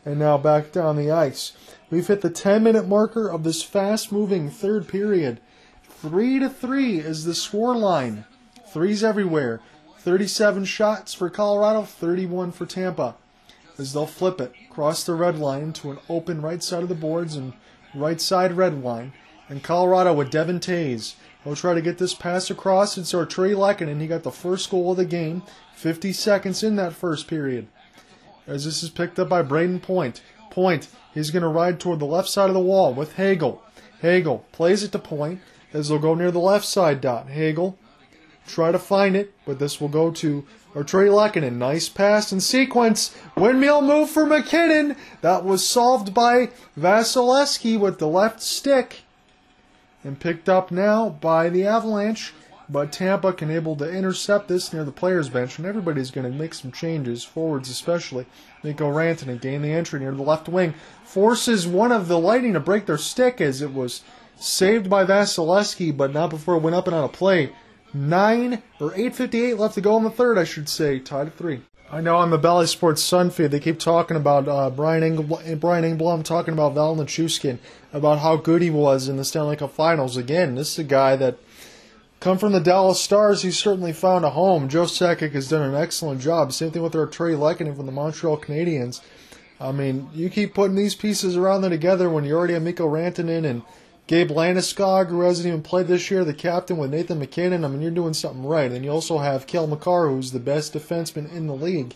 And now back down the ice. We've hit the 10 minute marker of this fast moving third period. 3 to 3 is the score line. Threes everywhere. 37 shots for Colorado, 31 for Tampa. As they'll flip it, cross the red line to an open right side of the boards and right side red line. And Colorado with Devon Toews. He'll try to get this pass across. It's Artturi Lehkonen. He got the first goal of the game. 50 seconds in that first period. As this is picked up by Brayden Point. Point. He's going to ride toward the left side of the wall with Hagel. Hagel plays it to Point as they'll go near the left side dot. Hagel try to find it, but this will go to Artturi Lehkonen. Nice pass and sequence. Windmill move for MacKinnon. That was solved by Vasilevskiy with the left stick and picked up now by the Avalanche. But Tampa can able to intercept this near the players' bench, and everybody's going to make some changes, forwards especially. Mikko Rantanen and gain the entry near the left wing, forces one of the Lightning to break their stick as it was saved by Vasilevskiy, but not before it went up and out of play. Nine or 8:58 left to go in the third, I should say, tied at three. I know on the Bally Sports Sun feed they keep talking about uh, Brian Engel- Brian Engblom talking about Val Nichushkin about how good he was in the Stanley Cup Finals. Again, this is a guy that come from the Dallas Stars. He's certainly found a home. Joe Sakic has done an excellent job. Same thing with Artturi Lehkonen from the Montreal Canadiens. I mean, you keep putting these pieces around there together when you already have Mikko Rantanen and Gabe Landeskog, who hasn't even played this year, the captain with Nathan MacKinnon. I mean, you're doing something right. And you also have Cale Makar, who's the best defenseman in the league.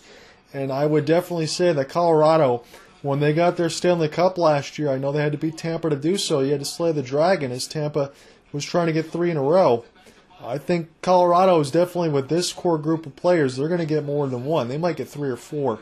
And I would definitely say that Colorado, when they got their Stanley Cup last year, I know they had to beat Tampa to do so. You had to slay the dragon as Tampa was trying to get three in a row. I think Colorado is definitely with this core group of players, they're going to get more than one. They might get three or four.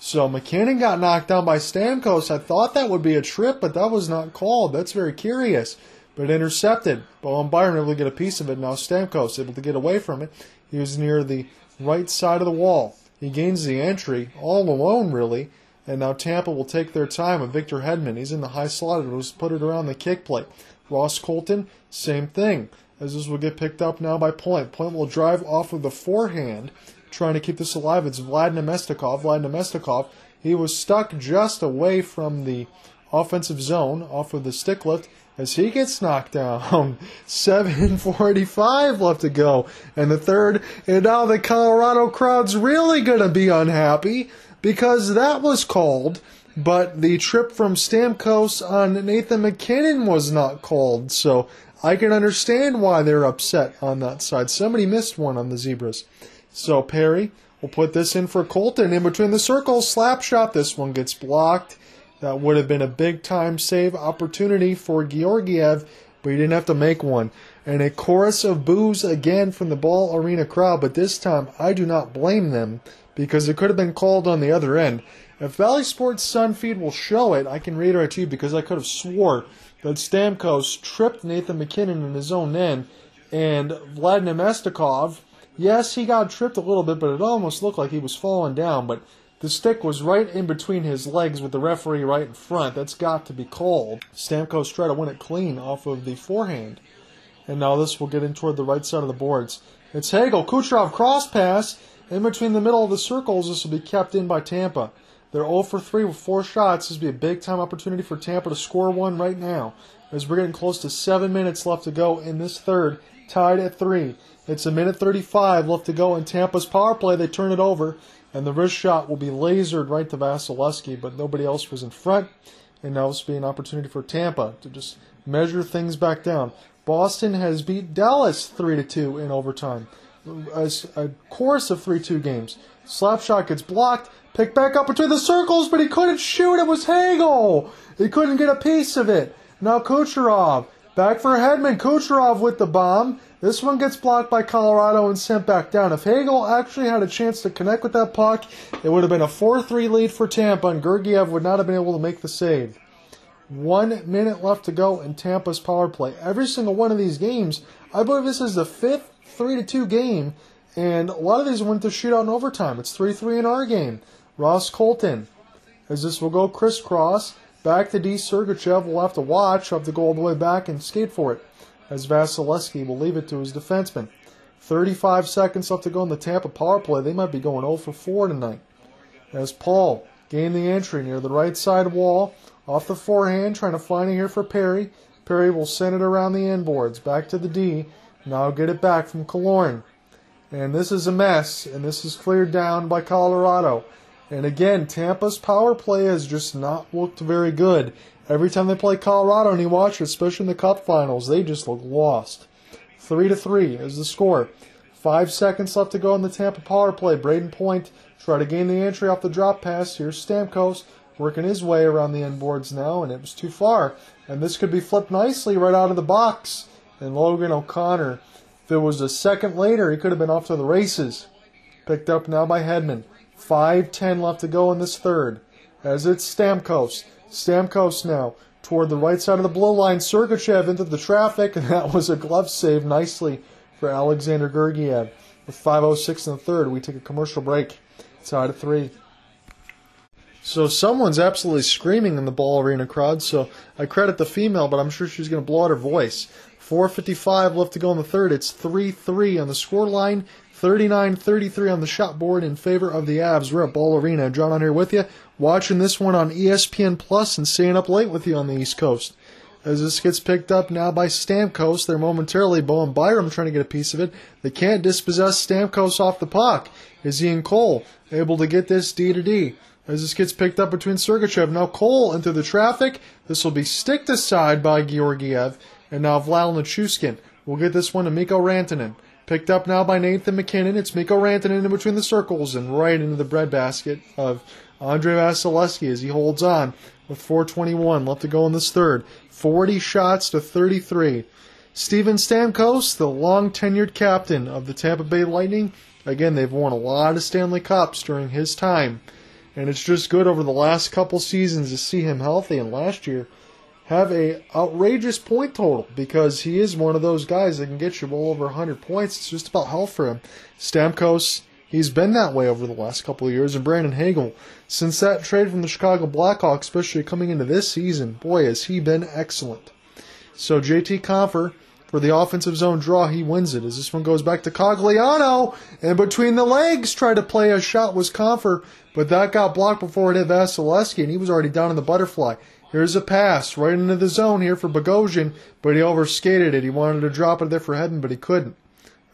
So MacKinnon got knocked down by Stamkos. I thought that would be a trip, but that was not called. That's very curious. But intercepted. Bowen Byram able to get a piece of it. Now Stamkos able to get away from it. He was near the right side of the wall. He gains the entry all alone, really. And now Tampa will take their time with Victor Hedman. He's in the high slot. It was put it around the kick plate. Ross Colton, same thing. As this will get picked up now by Point. Point will drive off of the forehand trying to keep this alive. It's Vlad Namestnikov. Vlad Namestnikov, he was stuck just away from the offensive zone off of the stick lift as he gets knocked down. 7.45 left to go. And the third, and now the Colorado crowd's really going to be unhappy because that was called, but the trip from Stamkos on Nathan MacKinnon was not called. So I can understand why they're upset on that side. Somebody missed one on the Zebras. So Perry will put this in for Colton in between the circles. Slap shot. This one gets blocked. That would have been a big time save opportunity for Georgiev, but he didn't have to make one. And a chorus of boos again from the ball arena crowd, but this time I do not blame them because it could have been called on the other end. If Bally Sports Sun feed will show it, I can reiterate to you because I could have swore that Stamkos tripped Nathan MacKinnon in his own end, and Vladimir Namestnikov Yes, he got tripped a little bit, but it almost looked like he was falling down. But the stick was right in between his legs with the referee right in front. That's got to be called. Stamkos tried to win it clean off of the forehand. And now this will get in toward the right side of the boards. It's Hagel. Kucherov cross pass in between the middle of the circles. This will be kept in by Tampa. They're 0 for 3 with four shots. This will be a big time opportunity for Tampa to score one right now. As we're getting close to seven minutes left to go in this third, tied at three. It's a minute 35 left to go in Tampa's power play. They turn it over, and the wrist shot will be lasered right to Vasilevskiy, but nobody else was in front. And now this will be an opportunity for Tampa to just measure things back down. Boston has beat Dallas 3 to 2 in overtime. A, a course of 3 2 games. Slap shot gets blocked, picked back up between the circles, but he couldn't shoot. It was Hagel. He couldn't get a piece of it. Now Kucherov. Back for Hedman. Kucherov with the bomb. This one gets blocked by Colorado and sent back down. If Hagel actually had a chance to connect with that puck, it would have been a 4 3 lead for Tampa, and Georgiev would not have been able to make the save. One minute left to go in Tampa's power play. Every single one of these games, I believe this is the fifth 3 2 game, and a lot of these went to shootout in overtime. It's 3 3 in our game. Ross Colton, as this will go crisscross. Back to D. Sergachev. We'll have to watch. Have to go all the way back and skate for it as Vasilevskiy will leave it to his defenseman. 35 seconds left to go in the Tampa power play. They might be going 0 for 4 tonight. As Paul gained the entry near the right side wall, off the forehand, trying to find it here for Perry. Perry will send it around the end boards, back to the D. Now get it back from Killorn. And this is a mess, and this is cleared down by Colorado. And again, Tampa's power play has just not looked very good. Every time they play Colorado and you watch it, especially in the Cup Finals, they just look lost. Three to three is the score. Five seconds left to go in the Tampa power play. Brayden Point try to gain the entry off the drop pass. Here's Stamkos. working his way around the end boards now, and it was too far. And this could be flipped nicely right out of the box. And Logan O'Connor, if it was a second later, he could have been off to the races. Picked up now by Hedman. 5.10 left to go in this third. As it's Stamkos. Stamkos now toward the right side of the blue line. Sergachev into the traffic, and that was a glove save nicely for Alexander Georgiev. With 5.06 in the third, we take a commercial break. Tied at three. So someone's absolutely screaming in the ball arena crowd. So I credit the female, but I'm sure she's going to blow out her voice. 4:55 left to go in the third. It's 3-3 on the score line. 39-33 on the shot board in favor of the Avs. We're at Ball Arena. John on here with you, watching this one on ESPN Plus and staying up late with you on the East Coast. As this gets picked up now by Stamkos, they're momentarily Bowen Byram trying to get a piece of it. They can't dispossess Stamkos off the puck. Is he and Cole able to get this D to D? as this gets picked up between Sergachev. Now Cole into the traffic. This will be sticked aside by Georgiev. And now Vlad Nichushkin will get this one to Mikko Rantanen. Picked up now by Nathan MacKinnon. It's Mikko Rantanen in between the circles and right into the breadbasket of Andrei Vasilevskiy as he holds on with 4.21 left to go in this third. 40 shots to 33. Steven Stamkos, the long tenured captain of the Tampa Bay Lightning. Again, they've won a lot of Stanley Cups during his time. And it's just good over the last couple seasons to see him healthy. And last year, have a outrageous point total because he is one of those guys that can get you well over 100 points. It's just about health for him. Stamkos, he's been that way over the last couple of years. And Brandon Hagel, since that trade from the Chicago Blackhawks, especially coming into this season, boy, has he been excellent. So JT Compher for the offensive zone draw, he wins it. As this one goes back to Cogliano, and between the legs, tried to play a shot was Compher, but that got blocked before it hit Vasilevskiy, and he was already down in the butterfly. Here's a pass right into the zone here for Bogosian, but he overskated it. He wanted to drop it there for Hedman, but he couldn't.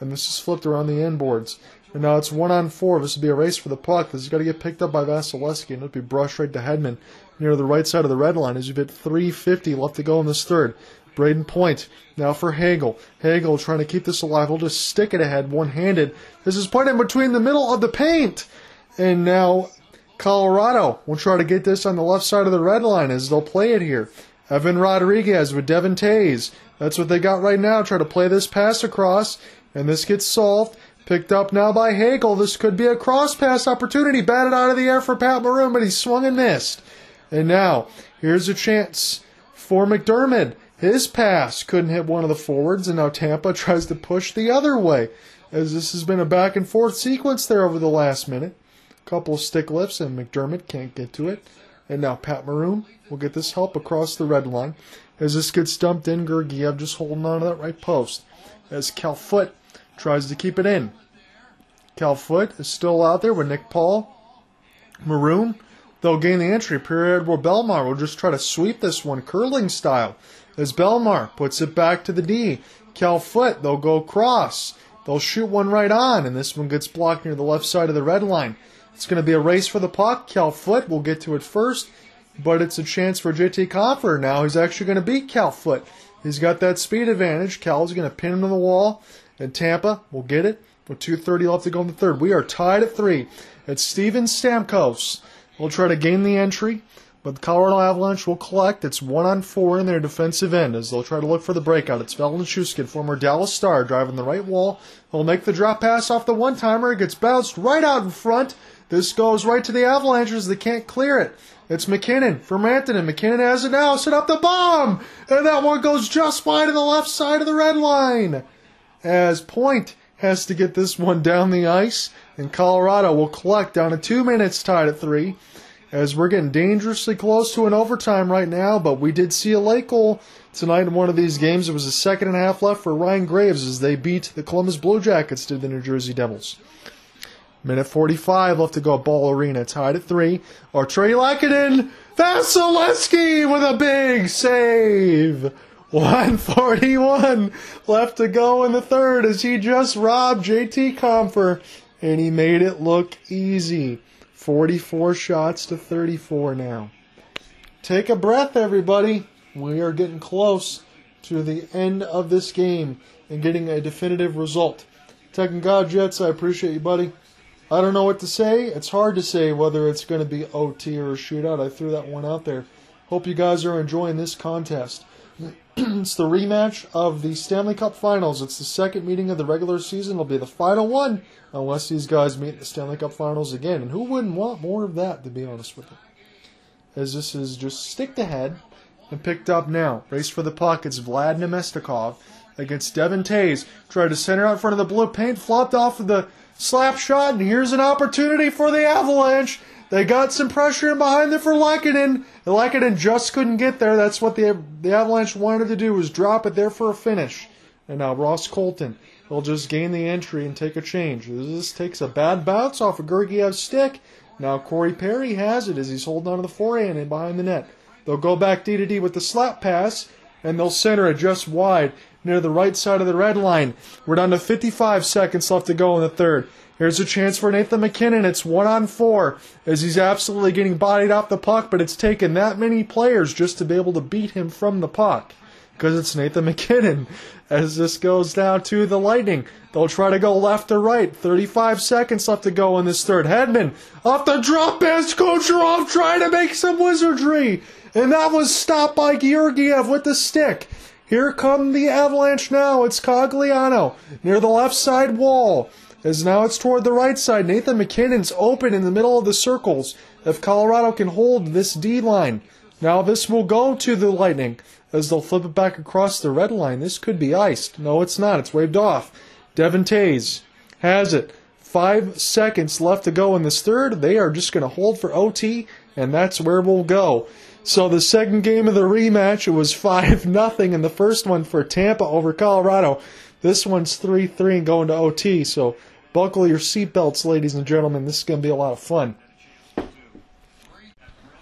And this is flipped around the end boards. And now it's one on four. This will be a race for the puck. This has got to get picked up by Vasilevskiy, and it'll be brushed right to Hedman near the right side of the red line as you've hit 3.50 left to go in this third. Brayden Point now for Hagel. Hagel trying to keep this alive. He'll just stick it ahead one handed. This is put in between the middle of the paint. And now Colorado will try to get this on the left side of the red line as they'll play it here. Evan Rodrigues with Devon Toews. That's what they got right now. Try to play this pass across, and this gets solved. Picked up now by Hagel. This could be a cross pass opportunity. Batted out of the air for Pat Maroon, but he swung and missed. And now, here's a chance for MacDermid. His pass couldn't hit one of the forwards, and now Tampa tries to push the other way. As this has been a back and forth sequence there over the last minute. Couple stick lifts, and MacDermid can't get to it. And now Pat Maroon will get this help across the red line. As this gets dumped in, Georgiev just holding on to that right post. As Cal Foote tries to keep it in. Cal Foote is still out there with Nick Paul. Maroon, they'll gain the entry. Pierre Edouard Bellemare will just try to sweep this one, curling style. As Bellemare puts it back to the D. Cal Foote, they'll go cross. They'll shoot one right on, and this one gets blocked near the left side of the red line. It's going to be a race for the puck. Cal Foote will get to it first, but it's a chance for JT Compher now. He's actually going to beat Cal Foote. He's got that speed advantage. Cal's going to pin him to the wall, and Tampa will get it with 2.30 left to go in the third. We are tied at three. It's Steven Stamkos. We'll try to gain the entry, but the Colorado Avalanche will collect. It's one on four in their defensive end as they'll try to look for the breakout. It's Shuskin, former Dallas Star, driving the right wall. He'll make the drop pass off the one timer. It gets bounced right out in front. This goes right to the Avalanches. They can't clear it. It's MacKinnon from Rantanen. MacKinnon has it now. Set up the bomb. And that one goes just wide to the left side of the red line. As Point has to get this one down the ice. And Colorado will collect down to two minutes tied at three. As we're getting dangerously close to an overtime right now, but we did see a late goal tonight in one of these games. It was a second and a half left for Ryan Graves as they beat the Columbus Blue Jackets to the New Jersey Devils. Minute 45 left to go at Ball Arena. Tied at three. Artturi Lehkonen. Vasilevskiy with a big save. 141 left to go in the third as he just robbed JT Compher and he made it look easy. 44 shots to 34 now. Take a breath, everybody. We are getting close to the end of this game and getting a definitive result. Tekken God Jets, I appreciate you, buddy. I don't know what to say. It's hard to say whether it's going to be OT or a shootout. I threw that one out there. Hope you guys are enjoying this contest. it's the rematch of the Stanley Cup Finals. It's the second meeting of the regular season. It'll be the final one, unless these guys meet in the Stanley Cup Finals again. And who wouldn't want more of that, to be honest with you? As this is just stick to head and picked up now. Race for the puck. It's Vlad Namestnikov against Devon Toews. Tried to center out in front of the blue paint, flopped off of the slap shot, and here's an opportunity for the Avalanche. They got some pressure in behind them for Lehkonen. Lehkonen just couldn't get there. That's what the the Avalanche wanted to do was drop it there for a finish. And now Ross Colton will just gain the entry and take a change. This takes a bad bounce off of Georgiev's stick. Now Corey Perry has it as he's holding on to the forehand and behind the net. They'll go back D to D with the slap pass, and they'll center it just wide near the right side of the red line. We're down to 55 seconds left to go in the third. Here's a chance for Nathan MacKinnon. It's one on four as he's absolutely getting bodied off the puck, but it's taken that many players just to be able to beat him from the puck because it's Nathan MacKinnon. As this goes down to the Lightning, they'll try to go left or right. 35 seconds left to go in this third. Hedman off the drop pass. Kucherov trying to make some wizardry, and that was stopped by Georgiev with the stick. Here come the Avalanche now. It's Cogliano near the left side wall. As now it's toward the right side. Nathan MacKinnon's open in the middle of the circles. If Colorado can hold this D line. Now this will go to the Lightning as they'll flip it back across the red line. This could be iced. No, it's not. It's waved off. Devon Toews has it. Five seconds left to go in this third. They are just going to hold for OT, and that's where we'll go. So the second game of the rematch, it was 5 nothing in the first one for Tampa over Colorado. This one's 3 3 and going to OT. So Buckle your seatbelts, ladies and gentlemen. This is going to be a lot of fun.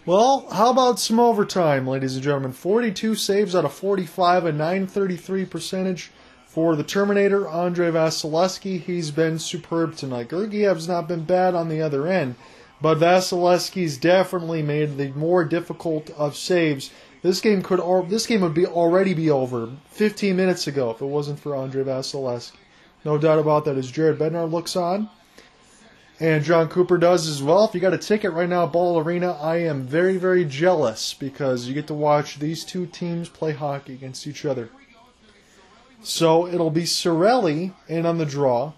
Well, how about some overtime, ladies and gentlemen? 42 saves out of 45, a 933 percentage for the Terminator, Andrei Vasilevskiy. He's been superb tonight. Georgiev's not been bad on the other end, but Vasilevskiy's definitely made the more difficult of saves. This game could this game would be already be over 15 minutes ago if it wasn't for Andrei Vasilevskiy. No doubt about that as Jared Bednar looks on. And Jon Cooper does as well. If you got a ticket right now at Ball Arena, I am very, very jealous because you get to watch these two teams play hockey against each other. So it'll be Cirelli in on the draw.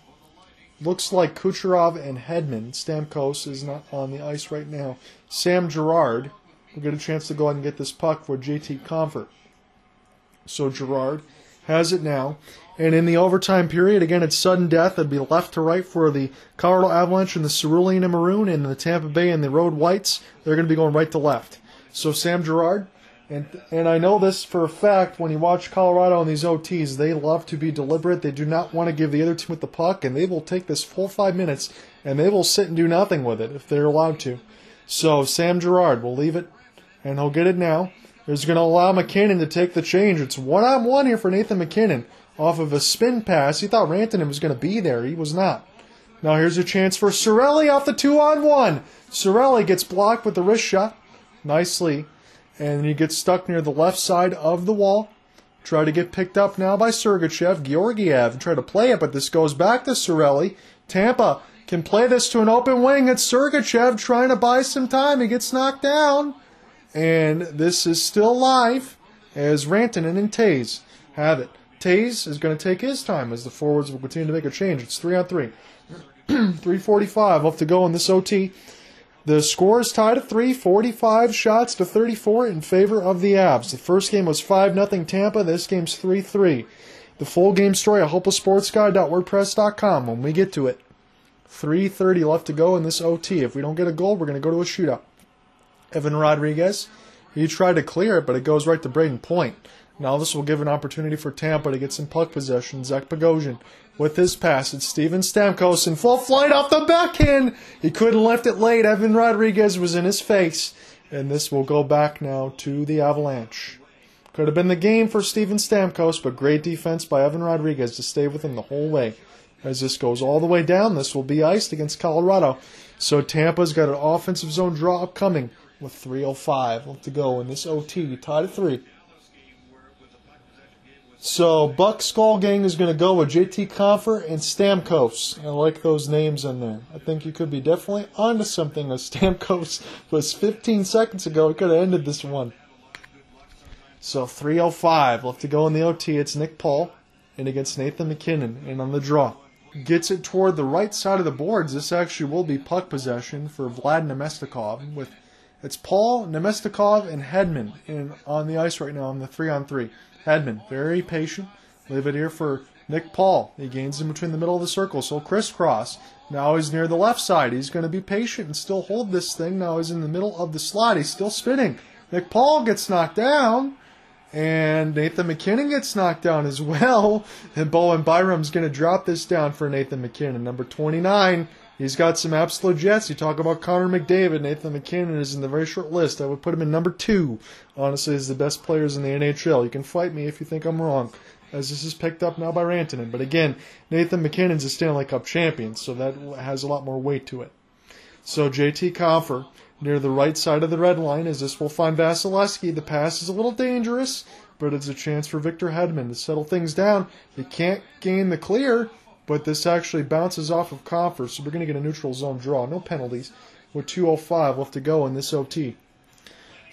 Looks like Kucherov and Hedman. Stamkos is not on the ice right now. Sam Girard will get a chance to go ahead and get this puck for JT Compher. So Girard has it now. And in the overtime period, again, it's sudden death. It'd be left to right for the Colorado Avalanche and the Cerulean and Maroon, and the Tampa Bay and the Road Whites. They're going to be going right to left. So Sam Girard, and and I know this for a fact. When you watch Colorado on these OTs, they love to be deliberate. They do not want to give the other team with the puck, and they will take this full five minutes and they will sit and do nothing with it if they're allowed to. So Sam Girard will leave it, and he'll get it now. He's going to allow MacKinnon to take the change. It's one on one here for Nathan MacKinnon off of a spin pass. He thought Rantanen was going to be there. He was not. Now here's a chance for Cirelli off the two on one. Cirelli gets blocked with the wrist shot nicely, and he gets stuck near the left side of the wall. Try to get picked up now by Sergachev, Georgiev, and try to play it, but this goes back to Cirelli. Tampa can play this to an open wing. It's Sergachev trying to buy some time. He gets knocked down. And this is still live as Rantanen and Toews have it. Toews is going to take his time as the forwards will continue to make a change. It's three on three. 345 left to go in this OT. The score is tied at 3, 45 shots to 34 in favor of the Avs. The first game was 5 0 Tampa. This game's 3 3. The full game story at hopelesssportsguy.wordpress.com when we get to it. 3.30 left to go in this OT. If we don't get a goal, we're going to go to a shootout. Evan Rodrigues, He tried to clear it, but it goes right to Brayden Point. Now this will give an opportunity for Tampa to get some puck possession. Zach Bogosian with his pass. It's Steven Stamkos in full flight off the backhand. He couldn't lift it late. Evan Rodrigues was in his face. And this will go back now to the Avalanche. Could have been the game for Steven Stamkos, but great defense by Evan Rodrigues to stay with him the whole way. As this goes all the way down, this will be iced against Colorado. So Tampa's got an offensive zone draw upcoming with 3.05 left to go in this OT, tied at 3. So Buck Skull Gang is going to go with JT Compher and Stamkos. I like those names in there. I think you could be definitely onto something. As Stamkos was 15 seconds ago, he could have ended this one. So 305 left to go in the OT. It's Nick Paul and against Nathan MacKinnon and on the draw. Gets it toward the right side of the boards. This actually will be puck possession for Vlad Namestnikov with it's Paul, Namestnikov, and Hedman in, on the ice right now on the three on three. Hedman, very patient. Leave it here for Nick Paul. He gains in between the middle of the circle, so crisscross. Now he's near the left side. He's going to be patient and still hold this thing. Now he's in the middle of the slot. He's still spinning. Nick Paul gets knocked down, and Nathan MacKinnon gets knocked down as well. And Bowen Byram's going to drop this down for Nathan MacKinnon, number 29. He's got some absolute jets. You talk about Connor McDavid. Nathan MacKinnon is in the very short list. I would put him in number two. Honestly, he's the best players in the NHL. You can fight me if you think I'm wrong, as this is picked up now by Rantanen. But again, Nathan MacKinnon's a Stanley Cup champion, so that has a lot more weight to it. So JT Compher near the right side of the red line, as this will find Vasilevskiy. The pass is a little dangerous, but it's a chance for Victor Hedman to settle things down. He can't gain the clear but this actually bounces off of Compher, so we're going to get a neutral zone draw. No penalties with 2.05 left to go in this OT.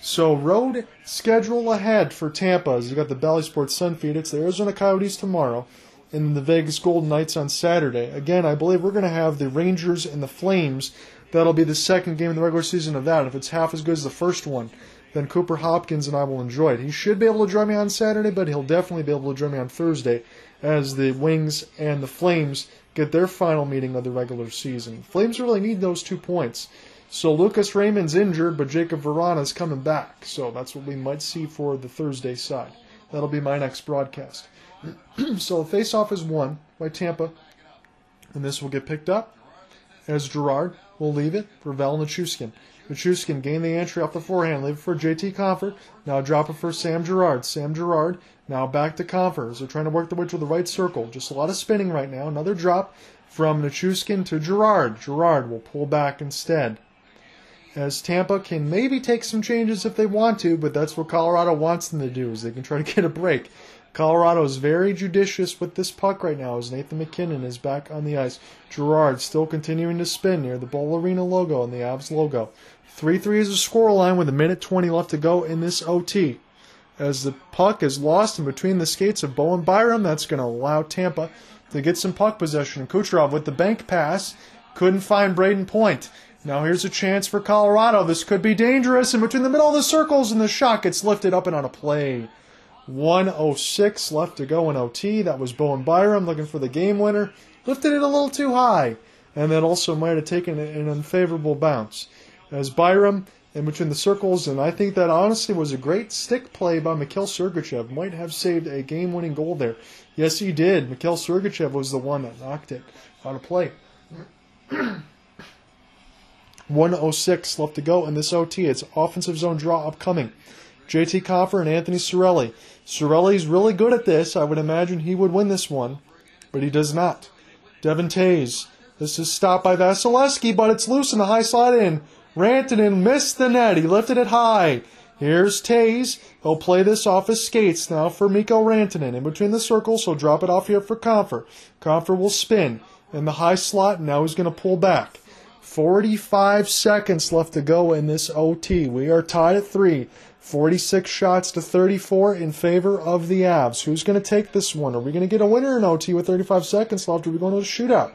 So road schedule ahead for Tampa as you got the Bally Sports Sun feed. It's the Arizona Coyotes tomorrow and the Vegas Golden Knights on Saturday. Again, I believe we're going to have the Rangers and the Flames. That'll be the second game in the regular season of that. If it's half as good as the first one, then Cooper Hopkins and I will enjoy it. He should be able to join me on Saturday, but he'll definitely be able to join me on Thursday as the Wings and the Flames get their final meeting of the regular season. Flames really need those two points. So Lucas Raymond's injured, but Jakub Vrana's coming back. So that's what we might see for the Thursday side. That'll be my next broadcast. so face-off is won by Tampa, and this will get picked up as Girard will leave it for Val Nichushkin. Nichushkin gain the entry off the forehand, leave it for JT Compher. Now drop it for Sam Girard. Sam Girard now back to Compher. They're trying to work the way to the right circle. Just a lot of spinning right now. Another drop from Nichushkin to Girard. Girard will pull back instead. As Tampa can maybe take some changes if they want to, but that's what Colorado wants them to do, is they can try to get a break. Colorado is very judicious with this puck right now as Nathan MacKinnon is back on the ice. Girard still continuing to spin near the Ball Arena logo and the Avs logo. 3 3 is the score line with a minute 20 left to go in this OT. As the puck is lost in between the skates of Bowen Byram, that's going to allow Tampa to get some puck possession. Kucherov with the bank pass couldn't find Brayden Point. Now here's a chance for Colorado. This could be dangerous. In between the middle of the circles, and the shot gets lifted up and on a play. 106 left to go in OT. That was Bowen Byram looking for the game winner. Lifted it a little too high, and that also might have taken an unfavorable bounce as Byram in between the circles, and I think that honestly was a great stick play by Mikhail Sergachev. Might have saved a game-winning goal there. Yes, he did. Mikhail Sergachev was the one that knocked it out of play. 106 left to go in this OT. It's offensive zone draw upcoming. JT Compher and Anthony Cirelli. Cirelli's really good at this. I would imagine he would win this one, but he does not. Devon Toews. This is stopped by Vasilevskiy, but it's loose in the high slide in. Rantanen missed the net. He lifted it high. Here's Toews. He'll play this off his skates now for Mikko Rantanen. In between the circles, he'll drop it off here for Compher. Compher will spin in the high slot. Now he's going to pull back. 45 seconds left to go in this OT. We are tied at three. 46 shots to 34 in favor of the Avs. Who's going to take this one? Are we going to get a winner in OT with 35 seconds left? Are we going to a shootout?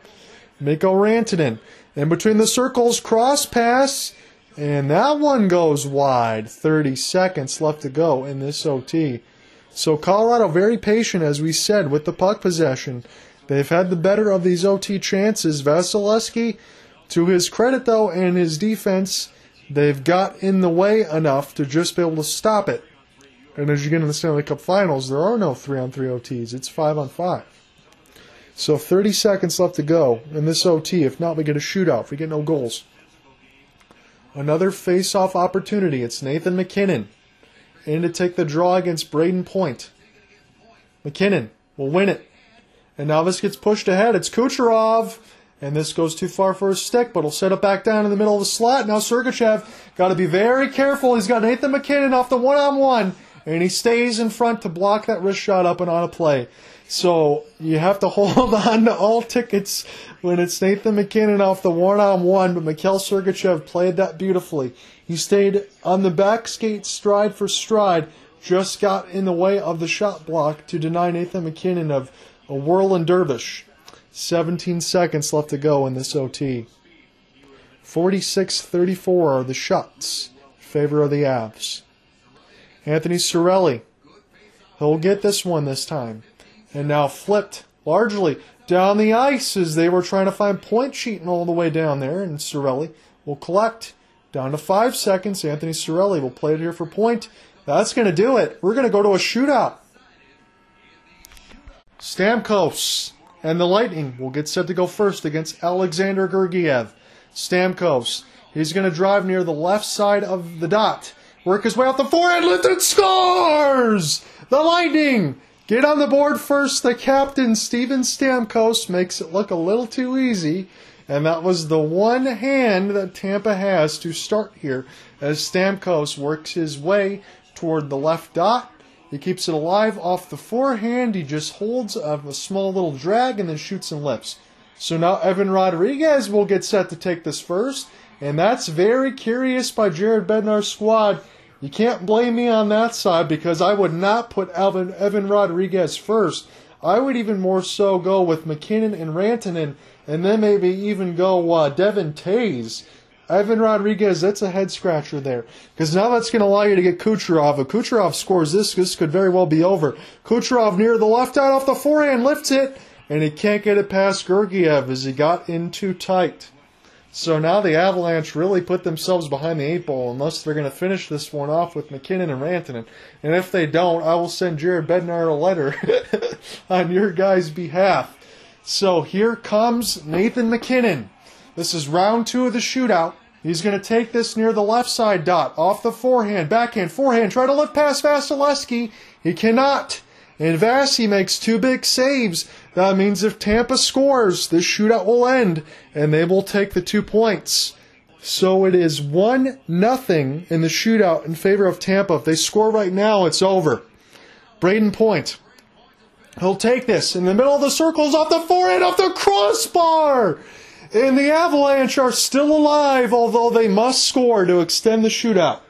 Mikko Rantanen in between the circles, cross pass, and that one goes wide. 30 seconds left to go in this OT. So Colorado very patient, as we said, with the puck possession. They've had the better of these OT chances. Vasilevskiy, to his credit though, and his defense, they've got in the way enough to just be able to stop it. And as you get in the Stanley Cup Finals, there are no three on three OTs. It's five on five. So 30 seconds left to go in this OT. If not, we get a shootout. If we get no goals. Another face-off opportunity. It's Nathan MacKinnon. In to take the draw against Brayden Point. MacKinnon will win it. And now this gets pushed ahead. It's Kucherov. And this goes too far for his stick, but he'll set it back down in the middle of the slot. Now Sergachev got to be very careful. He's got Nathan MacKinnon off the one-on-one. and he stays in front to block that wrist shot up and on a play. So you have to hold on to all tickets when it's Nathan MacKinnon off the one on one, but Mikhail Sergachev played that beautifully. He stayed on the back skate stride for stride, just got in the way of the shot block to deny Nathan MacKinnon of a whirling dervish. 17 seconds left to go in this OT. 46 34 are the shots in favor of the Avs. Anthony Cirelli. He'll get this one this time and now flipped largely down the ice as they were trying to find point cheating all the way down there. And Cirelli will collect down to five seconds. Anthony Cirelli will play it here for point. That's going to do it. We're going to go to a shootout. Stamkos and the Lightning will get set to go first against Alexander Georgiev. Stamkos, he's going to drive near the left side of the dot, work his way out the forehand, lift and scores! The Lightning Get on the board first. The captain, Steven Stamkos, makes it look a little too easy. And that was the one hand that Tampa has to start here as Stamkos works his way toward the left dot. He keeps it alive off the forehand. He just holds a, a small little drag and then shoots and lifts. So now Evan Rodrigues will get set to take this first. And that's very curious by Jared Bednar's squad you can't blame me on that side because I would not put Alvin, Evan Rodrigues first. I would even more so go with MacKinnon and Rantanen, and then maybe even go uh, Devon Toews. Evan Rodrigues, that's a head scratcher there. Because now that's going to allow you to get Kucherov. If Kucherov scores this, this could very well be over. Kucherov near the left out off the forehand, lifts it, and he can't get it past Georgiev as he got in too tight. So now the Avalanche really put themselves behind the eight ball unless they're going to finish this one off with MacKinnon and Rantanen. And if they don't, I will send Jared Bednar a letter on your guys' behalf. So here comes Nathan MacKinnon. This is round two of the shootout. He's going to take this near the left side dot, off the forehand, backhand, forehand, try to lift past Vasilevskiy. He cannot. And Vasi makes two big saves. That means if Tampa scores, this shootout will end, and they will take the two points. So it is one nothing in the shootout in favor of Tampa. If they score right now, it's over. Brayden Point. He'll take this in the middle of the circles off the forehand, off the crossbar. And the Avalanche are still alive, although they must score to extend the shootout.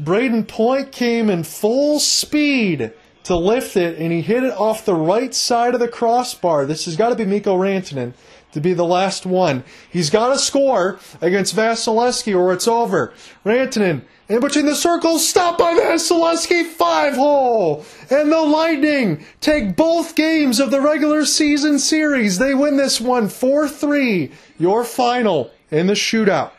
Brayden Point came in full speed to lift it, and he hit it off the right side of the crossbar. This has got to be Mikko Rantanen to be the last one. He's got to score against Vasilevskiy or it's over. Rantanen in between the circles, stopped by Vasilevskiy, five hole. And the Lightning take both games of the regular season series. They win this one 4 3. Your final in the shootout.